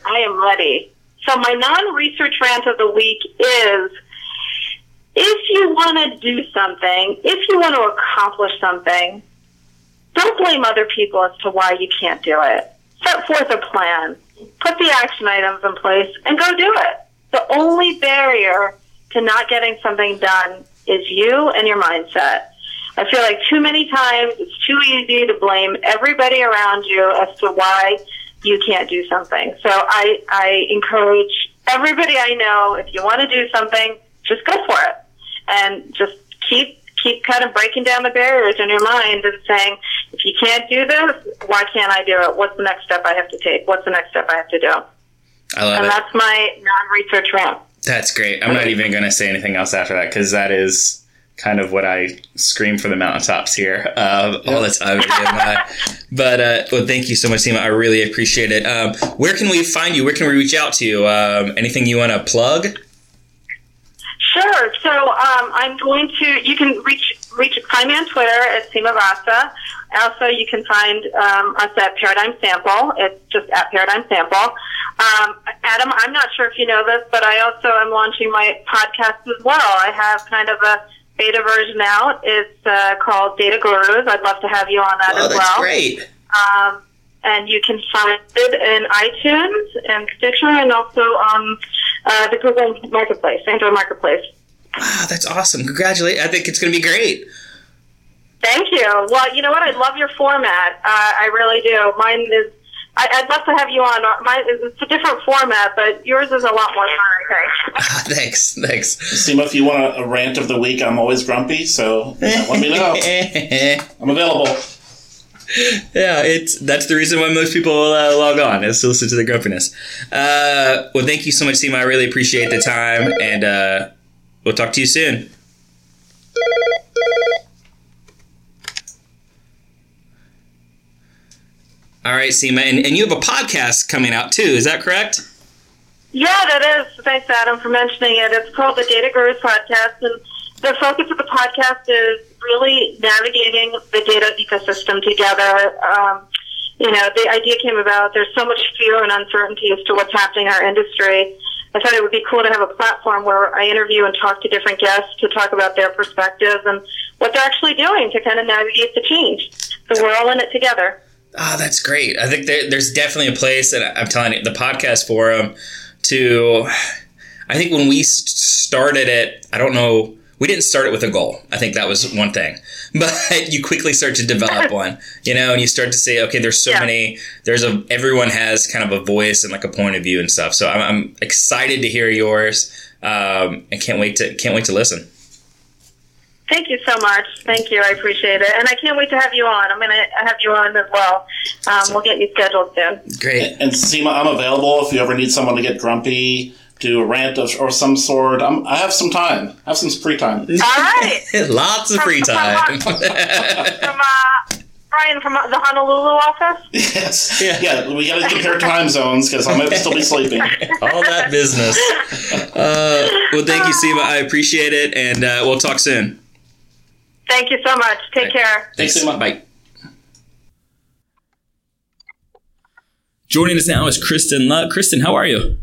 [SPEAKER 3] I am ready. So my non-research rant of the week is: if you want to do something, if you want to accomplish something, don't blame other people as to why you can't do it. Set forth a plan. put the action items in place, and go do it. The only barrier to not getting something done is you and your mindset. I feel like too many times it's too easy to blame everybody around you as to why you can't do something. So I, I encourage everybody I know, if you want to do something, just go for it. And just keep keep kind of breaking down the barriers in your mind and saying, if you can't do this, why can't I do it? What's the next step I have to take? What's the next step I have to do?
[SPEAKER 1] I love
[SPEAKER 3] and
[SPEAKER 1] it.
[SPEAKER 3] that's my non-research rant.
[SPEAKER 1] That's great. I'm not even going to say anything else after that because that is kind of what I scream from the mountaintops here uh, all the time. Uh, but uh, well, thank you so much, Seema. I really appreciate it. Um, where can we find you? Where can we reach out to you? Um, anything you want to plug?
[SPEAKER 3] Sure. So um, I'm going to. You can reach reach find me on Twitter at Seema Vasa. Also, you can find um, us at Paradigm Sample. It's just at Paradigm Sample. Um, Adam, I'm not sure if you know this, but I also am launching my podcast as well. I have kind of a beta version out. It's uh, called Data Gurus. I'd love to have you on that
[SPEAKER 1] oh,
[SPEAKER 3] as
[SPEAKER 1] that's
[SPEAKER 3] well.
[SPEAKER 1] great.
[SPEAKER 3] Um, and you can find it in iTunes and Stitcher and also on uh, the Google Marketplace, Android Marketplace.
[SPEAKER 1] Wow, that's awesome. Congratulations. I think it's going to be great.
[SPEAKER 3] Thank you. Well, you know what? I love your format. Uh, I really do. Mine is. I, I'd love to have you on. Mine it's a different format, but yours is a lot more fun. I think.
[SPEAKER 1] Thanks. Thanks.
[SPEAKER 2] Seema, if you want a, a rant of the week, I'm always grumpy, so yeah, let me know. I'm available.
[SPEAKER 1] yeah, it's that's the reason why most people uh, log on is to listen to the grumpiness. Uh, well, thank you so much, Seema. I really appreciate the time, and uh, we'll talk to you soon. All right, Seema, and, and you have a podcast coming out too. Is that correct?
[SPEAKER 3] Yeah, that is. Thanks, Adam, for mentioning it. It's called the Data Gurus Podcast, and the focus of the podcast is really navigating the data ecosystem together. Um, you know, the idea came about. There's so much fear and uncertainty as to what's happening in our industry. I thought it would be cool to have a platform where I interview and talk to different guests to talk about their perspectives and what they're actually doing to kind of navigate the change. So we're all in it together.
[SPEAKER 1] Oh, that's great. I think there, there's definitely a place, and I'm telling you, the podcast forum to. I think when we started it, I don't know, we didn't start it with a goal. I think that was one thing. But you quickly start to develop one, you know, and you start to say, okay, there's so
[SPEAKER 3] Yeah.
[SPEAKER 1] many, there's a, everyone has kind of a voice and like a point of view and stuff. So I'm, I'm excited to hear yours. Um, and can't wait to, can't wait to listen.
[SPEAKER 3] Thank you so much. Thank you. I appreciate it. And I can't wait to have you on. I'm going to have you on as well. Um, we'll get you scheduled soon.
[SPEAKER 1] Great.
[SPEAKER 2] And Seema, I'm available if you ever need someone to get grumpy, do a rant of, or some sort. I'm, I have some time. I have some free time.
[SPEAKER 3] All right.
[SPEAKER 1] Lots of free time.
[SPEAKER 3] From uh, Brian from the Honolulu office.
[SPEAKER 2] yes.
[SPEAKER 1] Yeah.
[SPEAKER 2] Yeah. we got to compare time zones because I might still be sleeping.
[SPEAKER 1] All that business. Uh, well, thank you, Seema. I appreciate it. And uh, we'll talk soon.
[SPEAKER 3] Thank you so much. Take care.
[SPEAKER 2] Thanks, so much.
[SPEAKER 1] Bye. Joining us now is Kristen Luck. Kristen, how are you?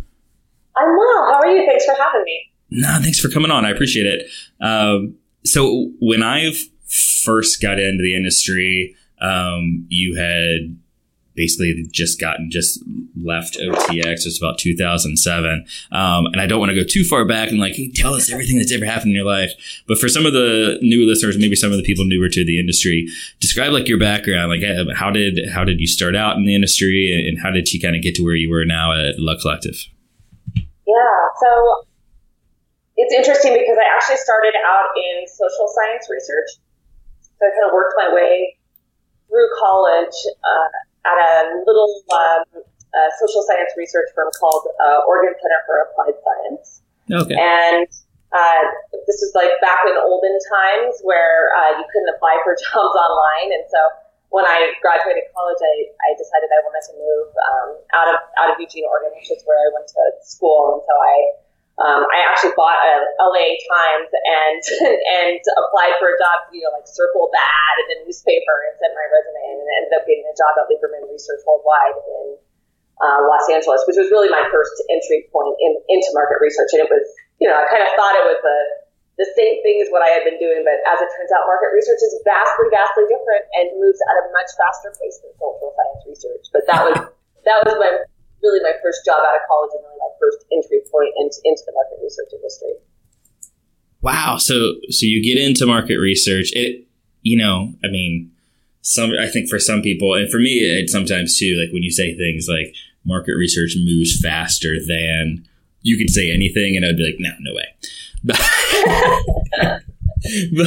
[SPEAKER 4] I'm well. How are you? Thanks for having me.
[SPEAKER 1] Nah, thanks for coming on. I appreciate it. Um, so when I first got into the industry, um, you had basically just gotten just left OTX. It was about 2007, um, and I don't want to go too far back and like tell us everything that's ever happened in your life. But for some of the new listeners, maybe some of the people newer to the industry, describe like your background. Like uh, how did how did you start out in the industry, and how did you kind of get to where you were now at Luck Collective?
[SPEAKER 4] Yeah. So it's interesting because I actually started out in social science research. So I kind of worked my way through college uh, at a little um, uh, social science research firm called uh, Oregon Center for Applied Science.
[SPEAKER 1] Okay.
[SPEAKER 4] And uh, this was like back in olden times where uh, you couldn't apply for jobs online. And so when I graduated college, I, I decided I wanted to move um, out of out of Eugene, Oregon, which is where I went to school. And so I um, I actually bought a LA Times and and applied for a job, you know, like circled the ad in the newspaper and sent my resume in and ended up getting a job at Lieberman Research Worldwide in uh, Los Angeles, which was really my first entry point in, into market research. And it was, you know, I kind of thought it was the the same thing as what I had been doing, but as it turns out, market research is vastly, vastly different and moves at a much faster pace than social science research. But that was that was my really my first job out of college and really my first entry point into, into the market research industry.
[SPEAKER 1] Wow. So so you get into market research. It you know, I mean, some I think for some people and for me it sometimes too, like when you say things like market research moves faster than you could say anything and I'd be like, no, no way. but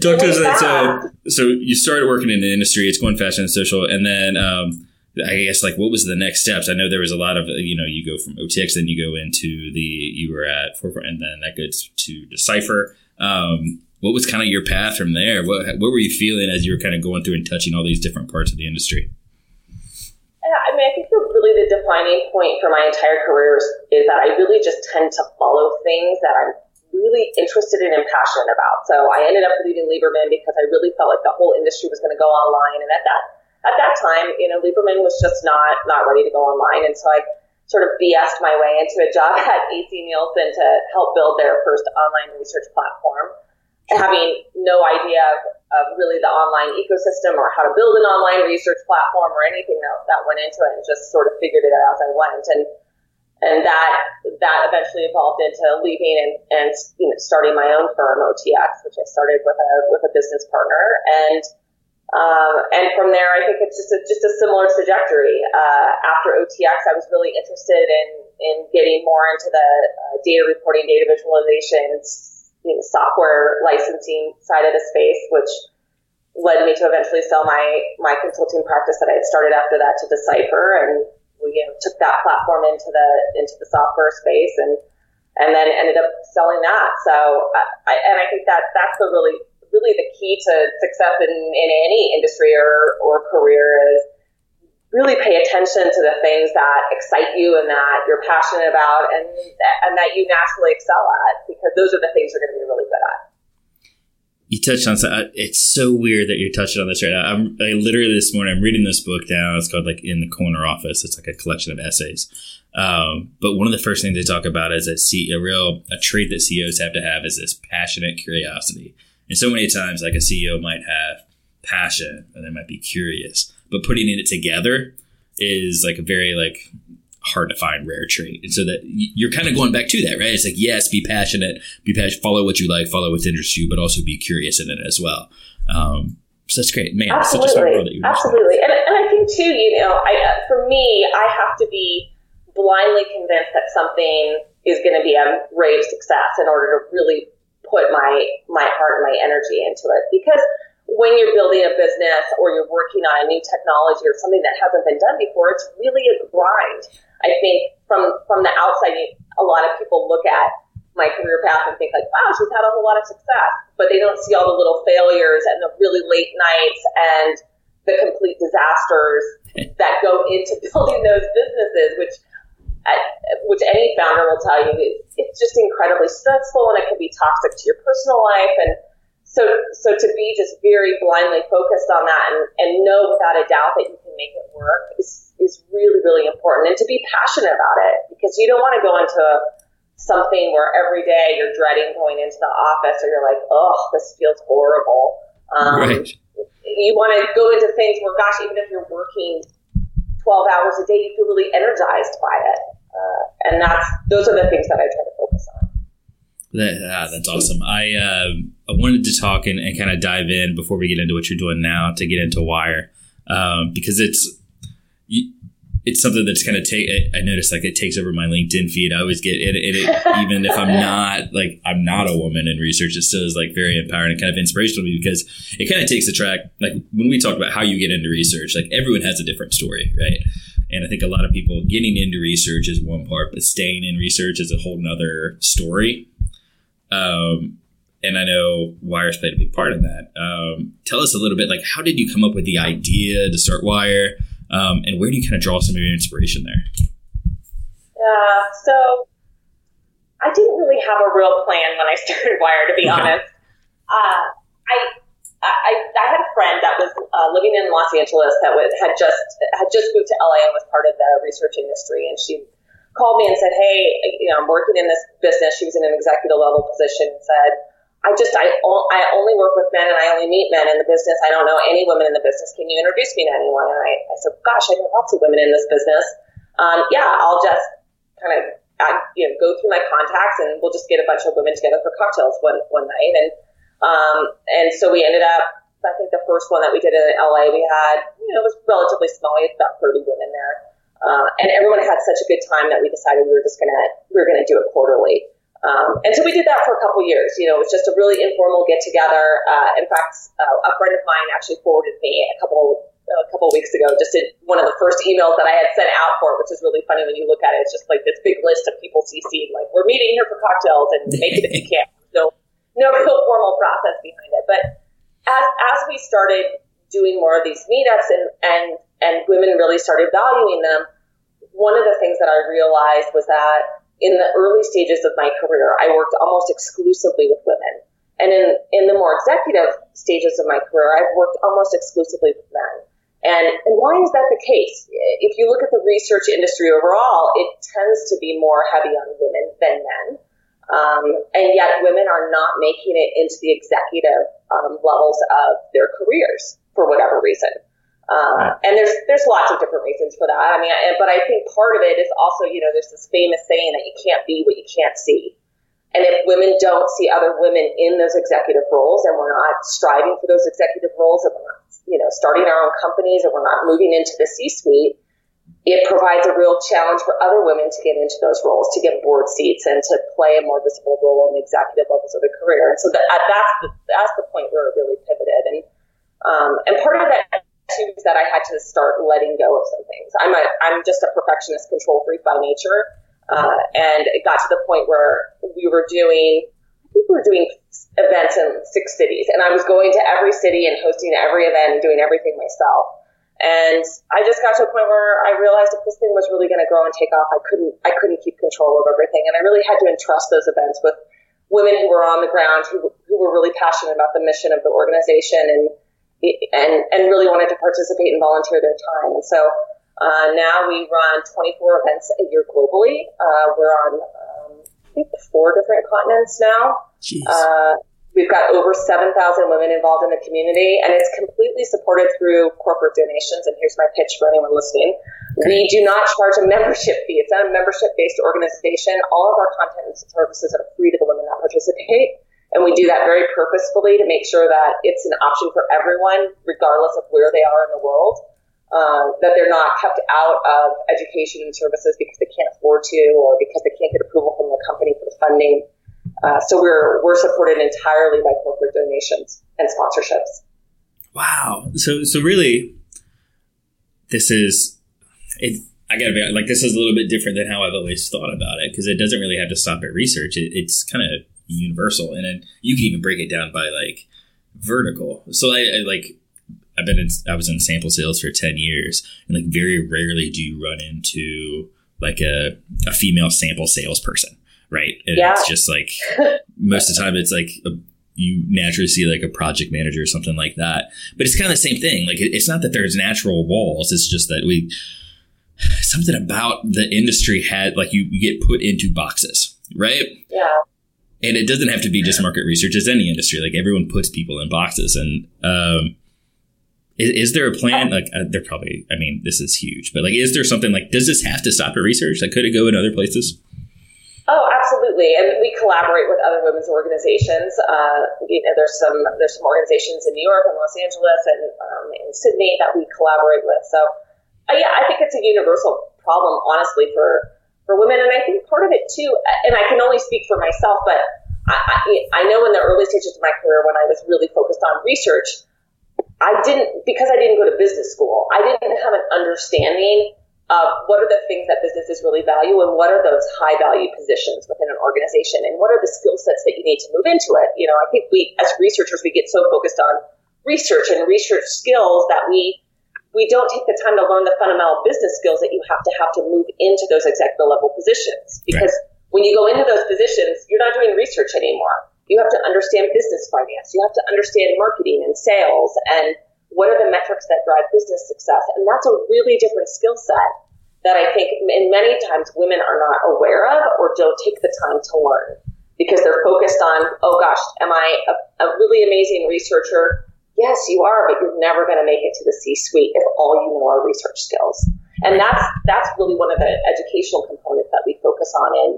[SPEAKER 1] talk to us that so so you started working in the industry, it's going fashion and social, and then um I guess like what was the next steps? I know there was a lot of you know you go from OTX, then you go into the you were at Forefront, and then that goes to Decipher. Um, what was kind of your path from there? What what were you feeling as you were kind of going through and touching all these different parts of the industry?
[SPEAKER 4] I mean, I think really the defining point for my entire career is, is that I really just tend to follow things that I'm really interested in and passionate about. So I ended up leaving Lieberman because I really felt like the whole industry was going to go online, and at that at that time, you know, Lieberman was just not not ready to go online, and so I sort of BS'd my way into a job at AC Nielsen to help build their first online research platform, having no idea of, of really the online ecosystem or how to build an online research platform or anything that, that went into it, and just sort of figured it out as I went, and and that that eventually evolved into leaving and, and you know, starting my own firm, OTX, which I started with a with a business partner. And um, and from there, I think it's just a, just a similar trajectory. Uh, after OTX, I was really interested in, in getting more into the uh, data reporting, data visualizations, you know, software licensing side of the space, which led me to eventually sell my, my consulting practice that I had started after that to Decipher. And we you know, took that platform into the, into the software space and, and then ended up selling that. So, I, and I think that that's the really really the key to success in, in any industry or, or career is really pay attention to the things that excite you and that you're passionate about and, and that you naturally excel at because those are the things you're going to be really good at.
[SPEAKER 1] You touched on uh, it's so weird that you're touching on this right now. I'm I literally this morning I'm reading this book now. It's called like in the corner office. It's like a collection of essays. Um, but one of the first things they talk about is that see a real a trait that CEOs have to have is this passionate curiosity. And so many times, like a CEO might have passion and they might be curious, but putting it together is like a very like hard to find rare trait. And so that you're kind of going back to that, right? It's like, yes, be passionate, be passionate, follow what you like, follow what interests you, but also be curious in it as well. Um, so that's great, man.
[SPEAKER 4] Absolutely, absolutely, and, and I think too, you know, I, uh, for me, I have to be blindly convinced that something is going to be a rate of success in order to really put my my heart and my energy into it because when you're building a business or you're working on a new technology or something that hasn't been done before, it's really a grind. I think from from the outside, a lot of people look at my career path and think like, wow, she's had a whole lot of success, but they don't see all the little failures and the really late nights and the complete disasters that go into building those businesses, which which any founder will tell you, it's just incredibly stressful and it can be toxic to your personal life. And so, so to be just very blindly focused on that and, and know without a doubt that you can make it work is, is really, really important. And to be passionate about it because you don't want to go into something where every day you're dreading going into the office or you're like, oh, this feels horrible. Um, right. You want to go into things where, gosh, even if you're working 12 hours a day, you feel really energized by it. Uh, and that's those are the things that I try to focus on.
[SPEAKER 1] That, ah, that's awesome. I uh, I wanted to talk and, and kind of dive in before we get into what you're doing now to get into Wire um, because it's it's something that's kind of take. I noticed like it takes over my LinkedIn feed. I always get it, it, it even if I'm not like I'm not a woman in research. It still is like very empowering and kind of inspirational to me because it kind of takes the track. Like when we talk about how you get into research, like everyone has a different story, right? And I think a lot of people getting into research is one part, but staying in research is a whole nother story. Um, and I know Wire's played a big part in that. Um, tell us a little bit, like, how did you come up with the idea to start Wire? Um, and where do you kind of draw some of your inspiration there?
[SPEAKER 4] Yeah, so I didn't really have a real plan when I started Wire, to be okay. honest. Uh, I, I I had a friend that was uh, living in Los Angeles that was, had just had just moved to LA and was part of the research industry, and she called me and said, "Hey, you know, I'm working in this business." She was in an executive level position, and said I just I I only work with men and I only meet men in the business. I don't know any women in the business. Can you introduce me to anyone? And I, I said, gosh, I know lots of women in this business. um, yeah, I'll just kind of you know go through my contacts and we'll just get a bunch of women together for cocktails one one night and um, and so we ended up I think the first one that we did in LA we had you know it was relatively small we had about 30 women there uh, and everyone had such a good time that we decided we were just gonna we were gonna do it quarterly um, and so we did that for a couple years. You know, it was just a really informal get together. Uh, in fact, uh, a friend of mine actually forwarded me a couple a couple weeks ago, just one of the first emails that I had sent out for it, which is really funny when you look at it. It's just like this big list of people CC'd, like, we're meeting here for cocktails and make it if you can. So no real formal process behind it. But as, as we started doing more of these meetups and, and, and women really started valuing them, one of the things that I realized was that in the early stages of my career, I worked almost exclusively with women. And in, in the more executive stages of my career, I've worked almost exclusively with men. And, and why is that the case? If you look at the research industry overall, it tends to be more heavy on women than men. Um, and yet women are not making it into the executive um, levels of their careers for whatever reason. Uh, and there's there's lots of different reasons for that. I mean, I, but I think part of it is also, you know, there's this famous saying that you can't be what you can't see. And if women don't see other women in those executive roles, and we're not striving for those executive roles, and we're not you know, starting our own companies and we're not moving into the C-suite, it provides a real challenge for other women to get into those roles, to get board seats and to play a more visible role in the executive levels of the career. And so that, that's the, that's the point where it really pivoted. And, um, and part of that too that I had to start letting go of some things. I'm a, I'm just a perfectionist control freak by nature. Uh, and it got to the point where we were doing we were doing events in six cities, and I was going to every city and hosting every event and doing everything myself. And I just got to a point where I realized if this thing was really going to grow and take off, I couldn't I couldn't keep control of everything, and I really had to entrust those events with women who were on the ground who who were really passionate about the mission of the organization and and and really wanted to participate and volunteer their time. And so uh, now we run 24 events a year globally. Uh, we're on think four different continents now. Uh, we've got over 7,000 women involved in the community, and it's completely supported through corporate donations. And here's my pitch for anyone listening. We do not charge a membership fee. It's not a membership-based organization. All of our content and services are free to the women that participate. And we do that very purposefully to make sure that it's an option for everyone, regardless of where they are in the world um, that they're not kept out of education and services because they can't afford to or because they can't get approval from the company for the funding. Uh, so we're we're supported entirely by corporate donations and sponsorships.
[SPEAKER 1] Wow. So so really, this is it. I gotta be like this is a little bit different than how I've always thought about it because it doesn't really have to stop at research. It, it's kind of universal, and then you can even break it down by like vertical. So I, I like I've been in, I was in sample sales for 10 years and like very rarely do you run into like a, a female sample salesperson. Right. And yeah. it's just like most of the time it's like a, you naturally see like a project manager or something like that. But it's kind of the same thing. Like it, it's not that there's natural walls. It's just that we, something about the industry had like you, you get put into boxes. Right.
[SPEAKER 4] Yeah
[SPEAKER 1] and it doesn't have to be just market research as any industry like everyone puts people in boxes and um, is, is there a plan? Like, uh, there probably. I mean, this is huge, but like, is there something like? Does this have to stop at research? Like, could it go in other places?
[SPEAKER 4] Oh, absolutely, and we collaborate with other women's organizations. Uh, you know, there's some there's some organizations in New York and Los Angeles and um, in Sydney that we collaborate with. So, uh, yeah, I think it's a universal problem, honestly, for for women, and I think part of it too. And I can only speak for myself, but I, I, I know in the early stages of my career when I was really focused on research, I didn't, because I didn't go to business school, I didn't have an understanding of what are the things that businesses really value and what are those high value positions within an organization and what are the skill sets that you need to move into it. You know, I think we, as researchers, we get so focused on research and research skills that we, we don't take the time to learn the fundamental business skills that you have to have to move into those executive level positions. Because right. when you go into those positions, you're not doing research anymore you have to understand business finance. You have to understand marketing and sales and what are the metrics that drive business success. And that's a really different skill set that I think in many times women are not aware of or don't take the time to learn because they're focused on, oh gosh, am I a, a really amazing researcher? Yes, you are, but you're never going to make it to the C suite if all you know are research skills. And that's that's really one of the educational components that we focus on in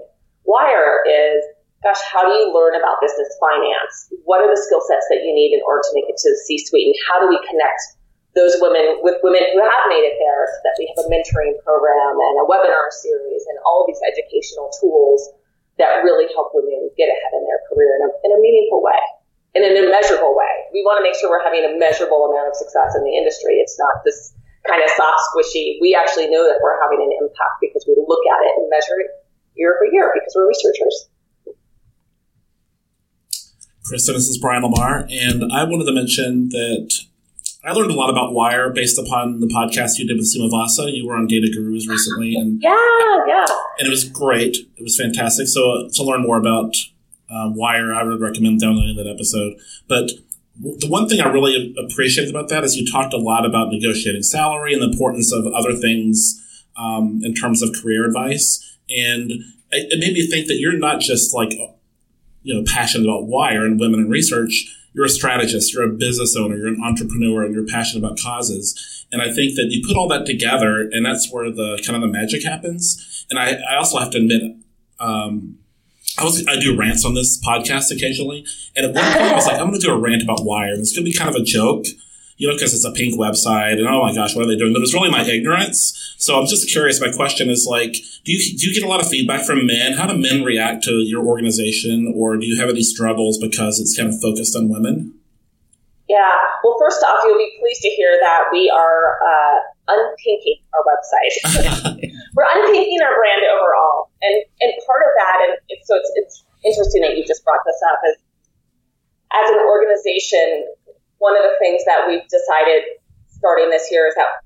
[SPEAKER 4] Wire is gosh, how do you learn about business finance? What are the skill sets that you need in order to make it to the C-suite? And how do we connect those women with women who have made it there so that we have a mentoring program and a webinar series and all of these educational tools that really help women get ahead in their career in a, in a meaningful way in an immeasurable way. We want to make sure we're having a measurable amount of success in the industry. It's not this kind of soft, squishy. We actually know that we're having an impact because we look at it and measure it year over year because we're researchers.
[SPEAKER 2] Kristen, this is Brian Lamar, and I wanted to mention that I learned a lot about Wire based upon the podcast you did with Seema Vasa. You were on Data Gurus recently, and
[SPEAKER 4] yeah, yeah,
[SPEAKER 2] and it was great. It was fantastic. So to learn more about um, Wire, I would recommend downloading that episode. But the one thing I really appreciated about that is you talked a lot about negotiating salary and the importance of other things um, in terms of career advice, and it, it made me think that you're not just like you know, passionate about wire and women in research, you're a strategist, you're a business owner, you're an entrepreneur, and you're passionate about causes. And I think that you put all that together, and that's where the kind of the magic happens. And I, I also have to admit, um, I was I do rants on this podcast occasionally, and at one point I was like, I'm going to do a rant about wire, and it's going to be kind of a joke you know, because it's a pink website and oh my gosh, what are they doing? But it's really my ignorance. So I'm just curious. My question is like, do you, do you get a lot of feedback from men? How do men react to your organization or do you have any struggles because it's kind of focused on women?
[SPEAKER 4] Yeah. Well, first off, you'll be pleased to hear that we are uh, unpinking our website. We're unpinking our brand overall, and and part of that, and so it's it's interesting that you just brought this up, is as an organization, one of the things that we've decided starting this year is that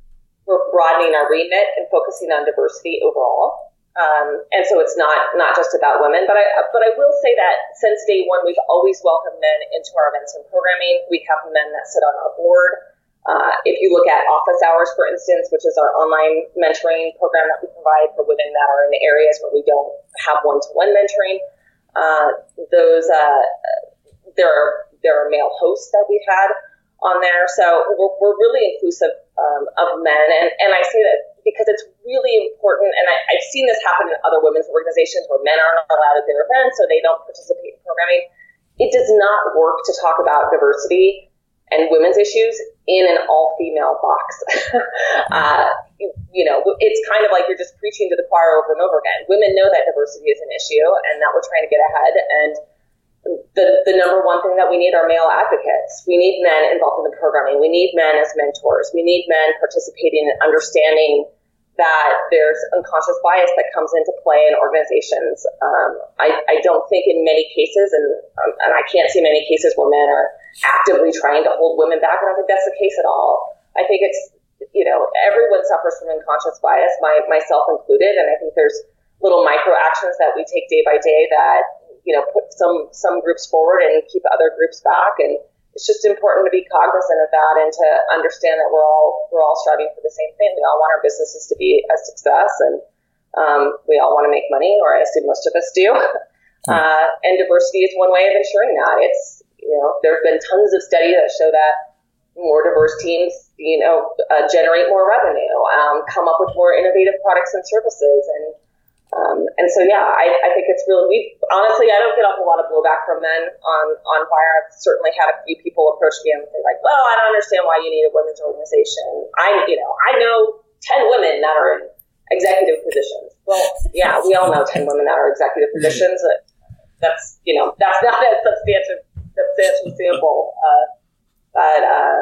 [SPEAKER 4] we're broadening our remit and focusing on diversity overall. Um, and so it's not not just about women, but I but I will say that since day one, we've always welcomed men into our events and programming. We have men that sit on our board. Uh, if you look at office hours, for instance, which is our online mentoring program that we provide for women that are in areas where we don't have one-to-one mentoring, uh, those uh, there are there are male hosts that we've had on there. So we're, we're really inclusive um, of men. And, and I say that because it's really important. And I, I've seen this happen in other women's organizations where men aren't allowed at their events, so they don't participate in programming. It does not work to talk about diversity and women's issues in an all female box. uh, you, you, know, it's kind of like you're just preaching to the choir over and over again. Women know that diversity is an issue and that we're trying to get ahead. And the, the number one thing that we need are male advocates. We need men involved in the programming. We need men as mentors. We need men participating and understanding that there's unconscious bias that comes into play in organizations. Um, I, I, don't think in many cases, and, um, and I can't see many cases where men are actively trying to hold women back. And I don't think that's the case at all. I think it's, you know, everyone suffers from unconscious bias, my, myself included, and I think there's little micro actions that we take day by day that you know, put some some groups forward and keep other groups back. And it's just important to be cognizant of that and to understand that we're all we're all striving for the same thing. We all want our businesses to be a success, and um, we all want to make money, or I assume most of us do. Uh, and diversity is one way of ensuring that. It's you know, there have been tons of studies that show that more diverse teams, you know, uh, generate more revenue, um, come up with more innovative products and services, and um, and so, yeah, I, I think it's really, we honestly, I don't get a whole lot of blowback from men on, on Wire. I've certainly had a few people approach me and say like, well, I don't understand why you need a women's organization. I, you know, I know 10 women that are in executive positions. Well, yeah, we all know 10 women that are executive positions. That's, you know, that's not a substantial, substantial sample. Uh, but, uh,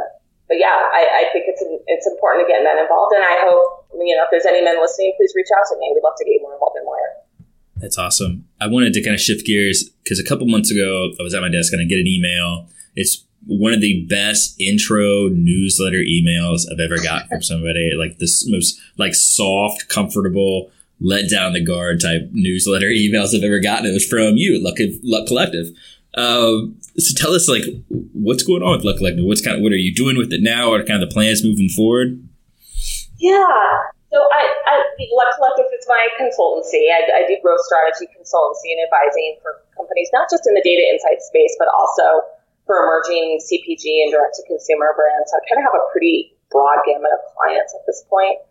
[SPEAKER 4] but yeah, I, I think it's, it's important to get men involved. And I hope, you know, if there's any men listening, please reach out to me. We'd love to get more involved in Wire.
[SPEAKER 1] That's awesome. I wanted to kind of shift gears because a couple months ago, I was at my desk and I get an email. It's one of the best intro newsletter emails I've ever got from somebody. Like this most like soft, comfortable, let down the guard type newsletter emails I've ever gotten. It was from you, Luck, Luck Collective. Um, so tell us like what's going on with Luck Collective? What's kind of what are you doing with it now? Are kind of the plans moving forward?
[SPEAKER 4] Yeah. So I, I Luck Collective is my consultancy. I, I do growth strategy consultancy and advising for companies, not just in the data insight space, but also for emerging CPG and direct to consumer brands. So I kind of have a pretty broad gamut of clients at this point.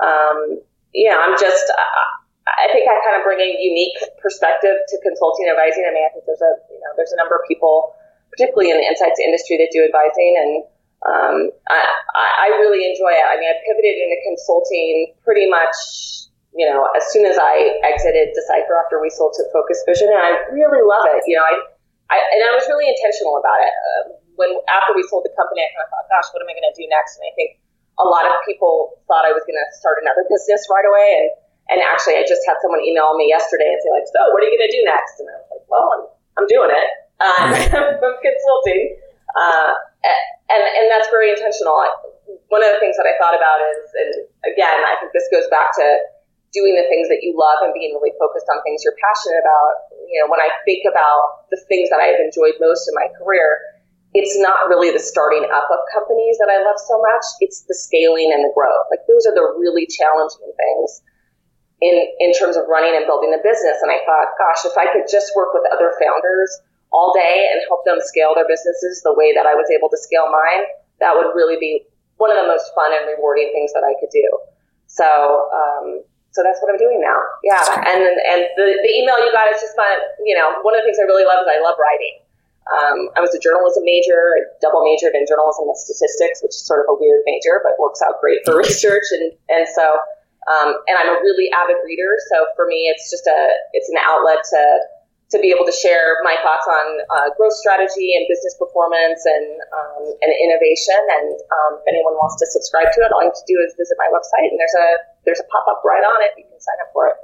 [SPEAKER 4] um, know, I'm just, I think I kind of bring a unique perspective to consulting and advising. I mean, I think there's a, you know, there's a number of people, particularly in the insights industry that do advising and, um, I, I really enjoy it. I mean, I pivoted into consulting pretty much, you know, as soon as I exited Decipher after we sold to Focus Vision, and I really love it. You know, I, I and I was really intentional about it. Uh, when after we sold the company, I kind of thought, gosh, what am I going to do next? And I think a lot of people thought I was going to start another business right away, and and actually, I just had someone email me yesterday and say like, "So, what are you going to do next?" And I was like, "Well, I'm I'm doing it. Um, I'm consulting, uh, and and that's very intentional. One of the things that I thought about is, and again, I think this goes back to doing the things that you love and being really focused on things you're passionate about. You know, when I think about the things that I've enjoyed most in my career, it's not really the starting up of companies that I love so much. It's the scaling and the growth. Like those are the really challenging things in, in terms of running and building a business. And I thought, gosh, if I could just work with other founders all day and help them scale their businesses the way that I was able to scale mine, that would really be one of the most fun and rewarding things that I could do. So, um, so that's what I'm doing now. Yeah. And, and the, the email you got is just my, you know, one of the things I really love is I love writing. Um, I was a journalism major, double majored in journalism and statistics, which is sort of a weird major, but works out great for research. And, and so um, and I'm a really avid reader, so for me, it's just a it's an outlet to to be able to share my thoughts on uh, growth strategy and business performance and um, and innovation. And um, if anyone wants to subscribe to it, all you have to do is visit my website, and there's a there's a pop up right on it. You can sign up for it.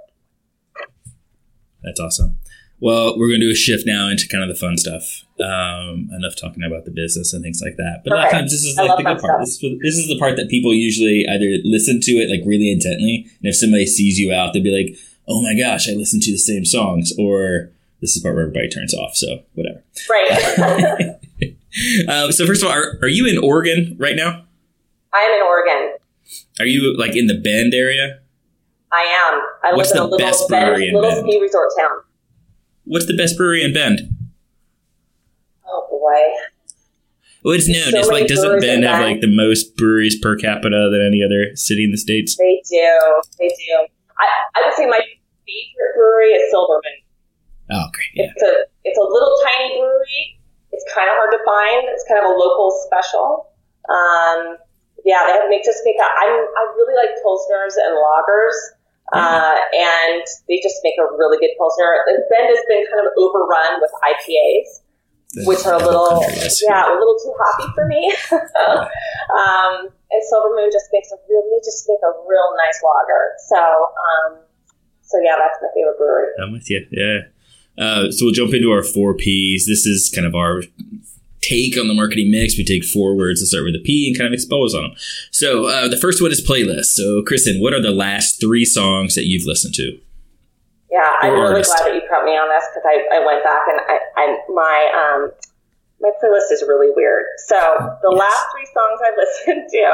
[SPEAKER 1] That's awesome. Well, we're going to do a shift now into kind of the fun stuff. Um, enough talking about the business and things like that. But a lot of times, this is like the good part. This, this, is the part that people usually either listen to it like really intently, and if somebody sees you out, they'll be like, "Oh my gosh, I listen to the same songs," or this is the part where everybody turns off. So whatever.
[SPEAKER 4] Right.
[SPEAKER 1] um, so first of all, are, are you in Oregon right now?
[SPEAKER 4] I am in Oregon.
[SPEAKER 1] Are you like in the Bend area?
[SPEAKER 4] I am. I
[SPEAKER 1] What's
[SPEAKER 4] live in
[SPEAKER 1] the
[SPEAKER 4] a
[SPEAKER 1] best
[SPEAKER 4] little,
[SPEAKER 1] brewery
[SPEAKER 4] Bend,
[SPEAKER 1] in
[SPEAKER 4] little
[SPEAKER 1] Bend?
[SPEAKER 4] ski resort town.
[SPEAKER 1] What's the best brewery in Bend?
[SPEAKER 4] Boy.
[SPEAKER 1] Well, it's known.
[SPEAKER 4] so
[SPEAKER 1] it's like doesn't Bend have like the most breweries per capita than any other city in the states?
[SPEAKER 4] They do. They do. I, I would say my favorite brewery is Silver Moon.
[SPEAKER 1] Oh, great. Yeah.
[SPEAKER 4] It's a it's a little tiny brewery. It's kind of hard to find. It's kind of a local special. Um, yeah, they have make just make. I'm I really like pilsners and lagers, uh, and they just make a really good pilsner. Bend has been kind of overrun with IPAs, which are a little yeah a little too hoppy for me. um, and Silver Moon just makes a really just make a real nice lager. So um, so yeah, that's my favorite brewery.
[SPEAKER 1] I'm with you. Yeah. Uh, so we'll jump into our four P's. This is kind of our take on the marketing mix. We take four words to start with a P and kind of expose on them. So uh, the first one is playlist. So Kristen, what are the last three songs that you've listened to?
[SPEAKER 4] Yeah, I'm really glad that you brought me on this because I, I went back and I, I my um my playlist is really weird. So the
[SPEAKER 1] Yes.
[SPEAKER 4] last three songs I listened to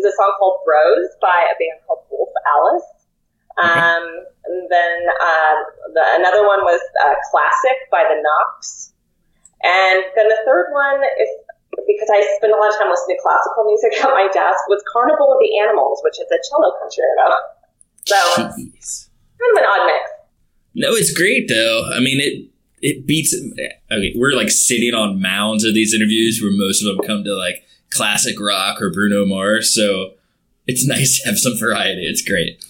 [SPEAKER 4] is a song called Bros by a band called Wolf Alice. Um, and then uh, the, another one was uh, Classic by the Knocks. And then the third one is because I spend a lot of time listening to classical music at my desk was Carnival of the Animals, which is a cello concerto. So
[SPEAKER 1] Jeez.
[SPEAKER 4] kind of an odd mix.
[SPEAKER 1] No, it's great though. I mean, it it beats. Okay, we're like sitting on mounds of these interviews where most of them come to like classic rock or Bruno Mars. So it's nice to have some variety. It's great.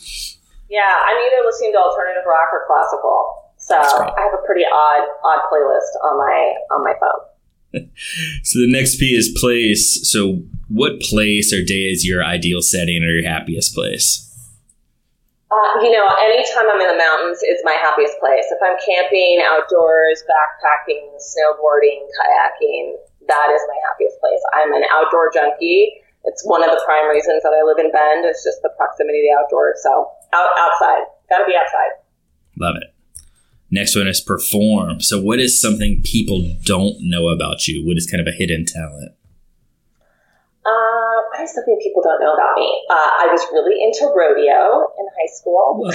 [SPEAKER 4] Yeah, I'm either listening to alternative rock or classical. So I have a pretty odd odd playlist on my on my phone.
[SPEAKER 1] So the next P is place. So what place or day is your ideal setting or your happiest place?
[SPEAKER 4] Uh, you know, anytime I'm in the mountains is my happiest place. If I'm camping, outdoors, backpacking, snowboarding, kayaking, that is my happiest place. I'm an outdoor junkie. It's one of the prime reasons that I live in Bend. It's just the proximity to the outdoors. So out outside, got to be outside.
[SPEAKER 1] Love it. Next one is perform. So what is something people don't know about you? What is kind of a hidden talent?
[SPEAKER 4] Something people don't know about me? Uh, I was really into rodeo in high school.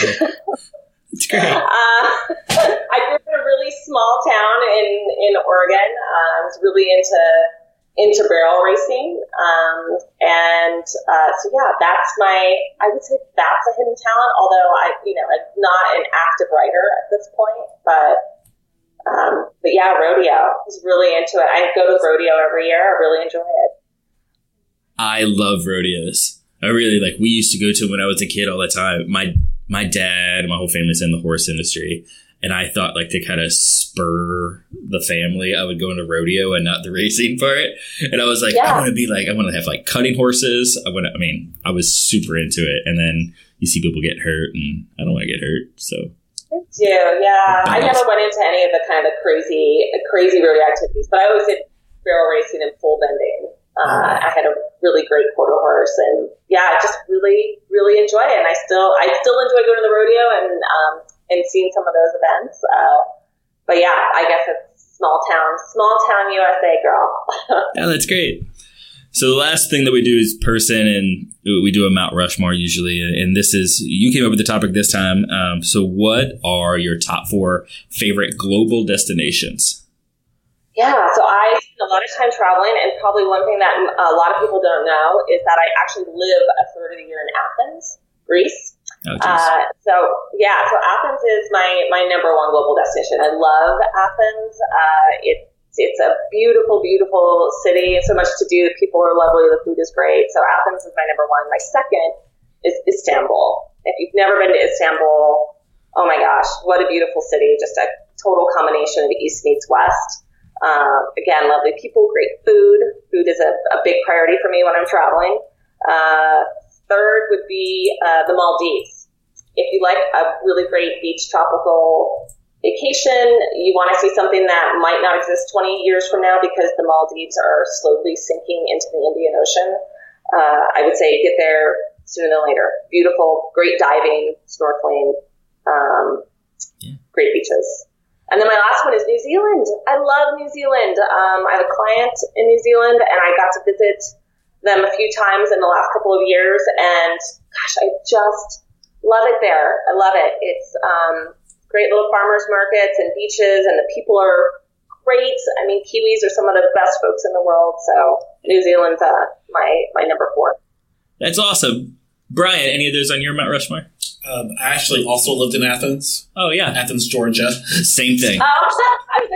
[SPEAKER 1] It's great.
[SPEAKER 4] Uh, I grew up in a really small town in in Oregon. Uh, I was really into into barrel racing, um, and uh, so yeah, that's my, I would say that's a hidden talent, although I, you know, I'm not an active writer at this point, but, um, but yeah, rodeo. I was really into it. I go to rodeo every year. I really enjoy it.
[SPEAKER 1] I love rodeos. I really like. We used to go to when I was a kid all the time. My my dad, my whole family's in the horse industry, and I thought like to kind of spur the family, I would go into rodeo and not the racing part. And I was like,
[SPEAKER 4] Yeah.
[SPEAKER 1] I want to be like, I want to have like cutting horses. I want to. I mean, I was super into it, and then you see people get hurt, and I don't want to get hurt. So
[SPEAKER 4] I do, yeah. I never went into any of the kind of crazy, crazy rodeo activities, but I always did barrel racing and pole bending. Uh, I had a really great quarter horse, and yeah, I just really, really enjoy it. And I still, I still enjoy going to the rodeo and um, and seeing some of those events. Uh, but yeah, I guess it's small town, small town USA girl.
[SPEAKER 1] yeah, that's great. So the last thing that we do is person, and we do a Mount Rushmore usually. And this is you came up with the topic this time. Um, so what are your top four favorite global destinations?
[SPEAKER 4] Yeah, so I spend a lot of time traveling, and probably one thing that a lot of people don't know is that I actually live a third of the year in Athens, Greece.
[SPEAKER 1] Oh, geez.
[SPEAKER 4] Uh, so yeah, so Athens is my my number one global destination. I love Athens. Uh, it's it's a beautiful, beautiful city. So much to do. The people are lovely. The food is great. So Athens is my number one. My second is Istanbul. If you've never been to Istanbul, oh my gosh, what a beautiful city! Just a total combination of East meets West. Um, again, lovely people, great food. Food is a, a big priority for me when I'm traveling. Uh, third would be uh, the Maldives. If you like a really great beach tropical vacation, you want to see something that might not exist 20 years from now because the Maldives are slowly sinking into the Indian Ocean. Uh, I would say get there sooner than later. Beautiful, great diving, snorkeling, um,
[SPEAKER 1] Yeah.
[SPEAKER 4] great beaches. And then my last one is New Zealand. I love New Zealand. Um, I have a client in New Zealand, and I got to visit them a few times in the last couple of years. And gosh, I just love it there. I love it. It's um, great little farmers markets and beaches, and the people are great. I mean, Kiwis are some of the best folks in the world. So New Zealand's uh, my my number four.
[SPEAKER 1] That's awesome, Brian. Any of those on your Mount Rushmore?
[SPEAKER 2] Um, I actually also lived in Athens,
[SPEAKER 1] Oh yeah,
[SPEAKER 2] Athens, Georgia.
[SPEAKER 1] same thing.
[SPEAKER 4] Um, I was like,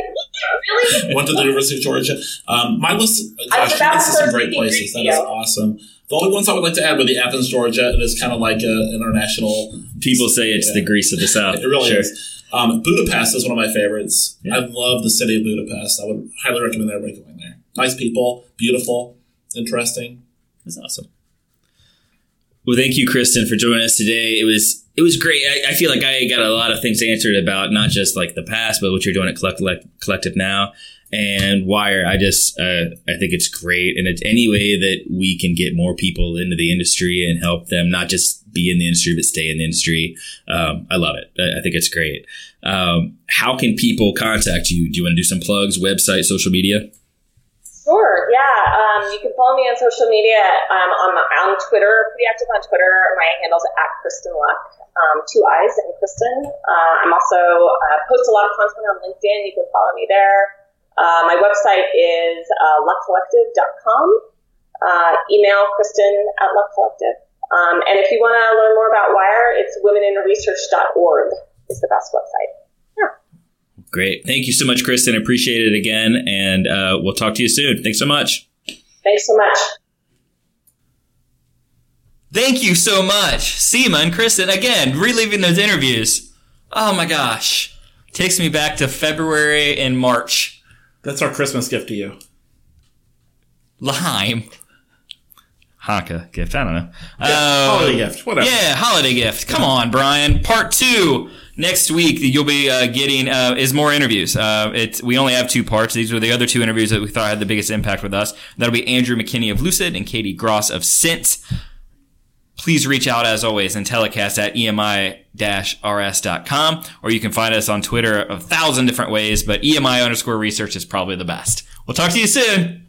[SPEAKER 4] really?
[SPEAKER 2] Went to the University of Georgia. Um, my list,
[SPEAKER 4] I was
[SPEAKER 2] gosh,
[SPEAKER 4] about
[SPEAKER 2] this is some great places. That
[SPEAKER 4] Greek
[SPEAKER 2] is
[SPEAKER 4] to you.
[SPEAKER 2] awesome. The only ones I would like to add would be Athens, Georgia. It is kind of like an international.
[SPEAKER 1] People say it's the Greece of the South.
[SPEAKER 2] It really
[SPEAKER 1] Sure.
[SPEAKER 2] is. Um, Budapest is one of my favorites.
[SPEAKER 1] Yeah.
[SPEAKER 2] I love the city of Budapest. I would highly recommend everybody going there. Nice people, beautiful, interesting.
[SPEAKER 1] That's awesome. Well, thank you, Kristen, for joining us today. It was it was great. I, I feel like I got a lot of things answered about not just like the past, but what you're doing at Collect, Collect- Collective now and Wire. I just uh, I think it's great, and it's any way that we can get more people into the industry and help them not just be in the industry but stay in the industry. Um, I love it. I, I think it's great. Um, how can people contact you? Do you want to do some plugs, website, social media?
[SPEAKER 4] Sure, yeah. Um, you can follow me on social media. Um, on, on Twitter, pretty active on Twitter. My handle's at Kristen Luck, um, two eyes and Kristen. Uh, I'm also uh, post a lot of content on LinkedIn. You can follow me there. Uh, my website is uh, luckcollective.com. Uh, email Kristen at luckcollective. Um, and if you want to learn more about Wire, it's womeninresearch.org is the best website.
[SPEAKER 1] Great. Thank you so much, Kristen. Appreciate it again. And uh, we'll talk to you soon. Thanks so much.
[SPEAKER 4] Thanks so much.
[SPEAKER 1] Thank you so much, Seema and Kristen. Again, reliving those interviews. Oh my gosh. Takes me back to February and March.
[SPEAKER 2] That's our Christmas gift to you.
[SPEAKER 1] Lime. Hanukkah gift. I don't know.
[SPEAKER 2] Holiday
[SPEAKER 1] Um,
[SPEAKER 2] gift, whatever.
[SPEAKER 1] Yeah, holiday gift. Come on, Brian. Part two next week. You'll be uh, getting uh, is more interviews. Uh, it's we only have two parts. These were the other two interviews that we thought had the biggest impact with us. That'll be Andrew McKinney of Lucid and Katie Gross of Sense. Please reach out as always Intellicast at emi-rs.com or you can find us on Twitter a thousand different ways, but EMI underscore research is probably the best. We'll talk to you soon.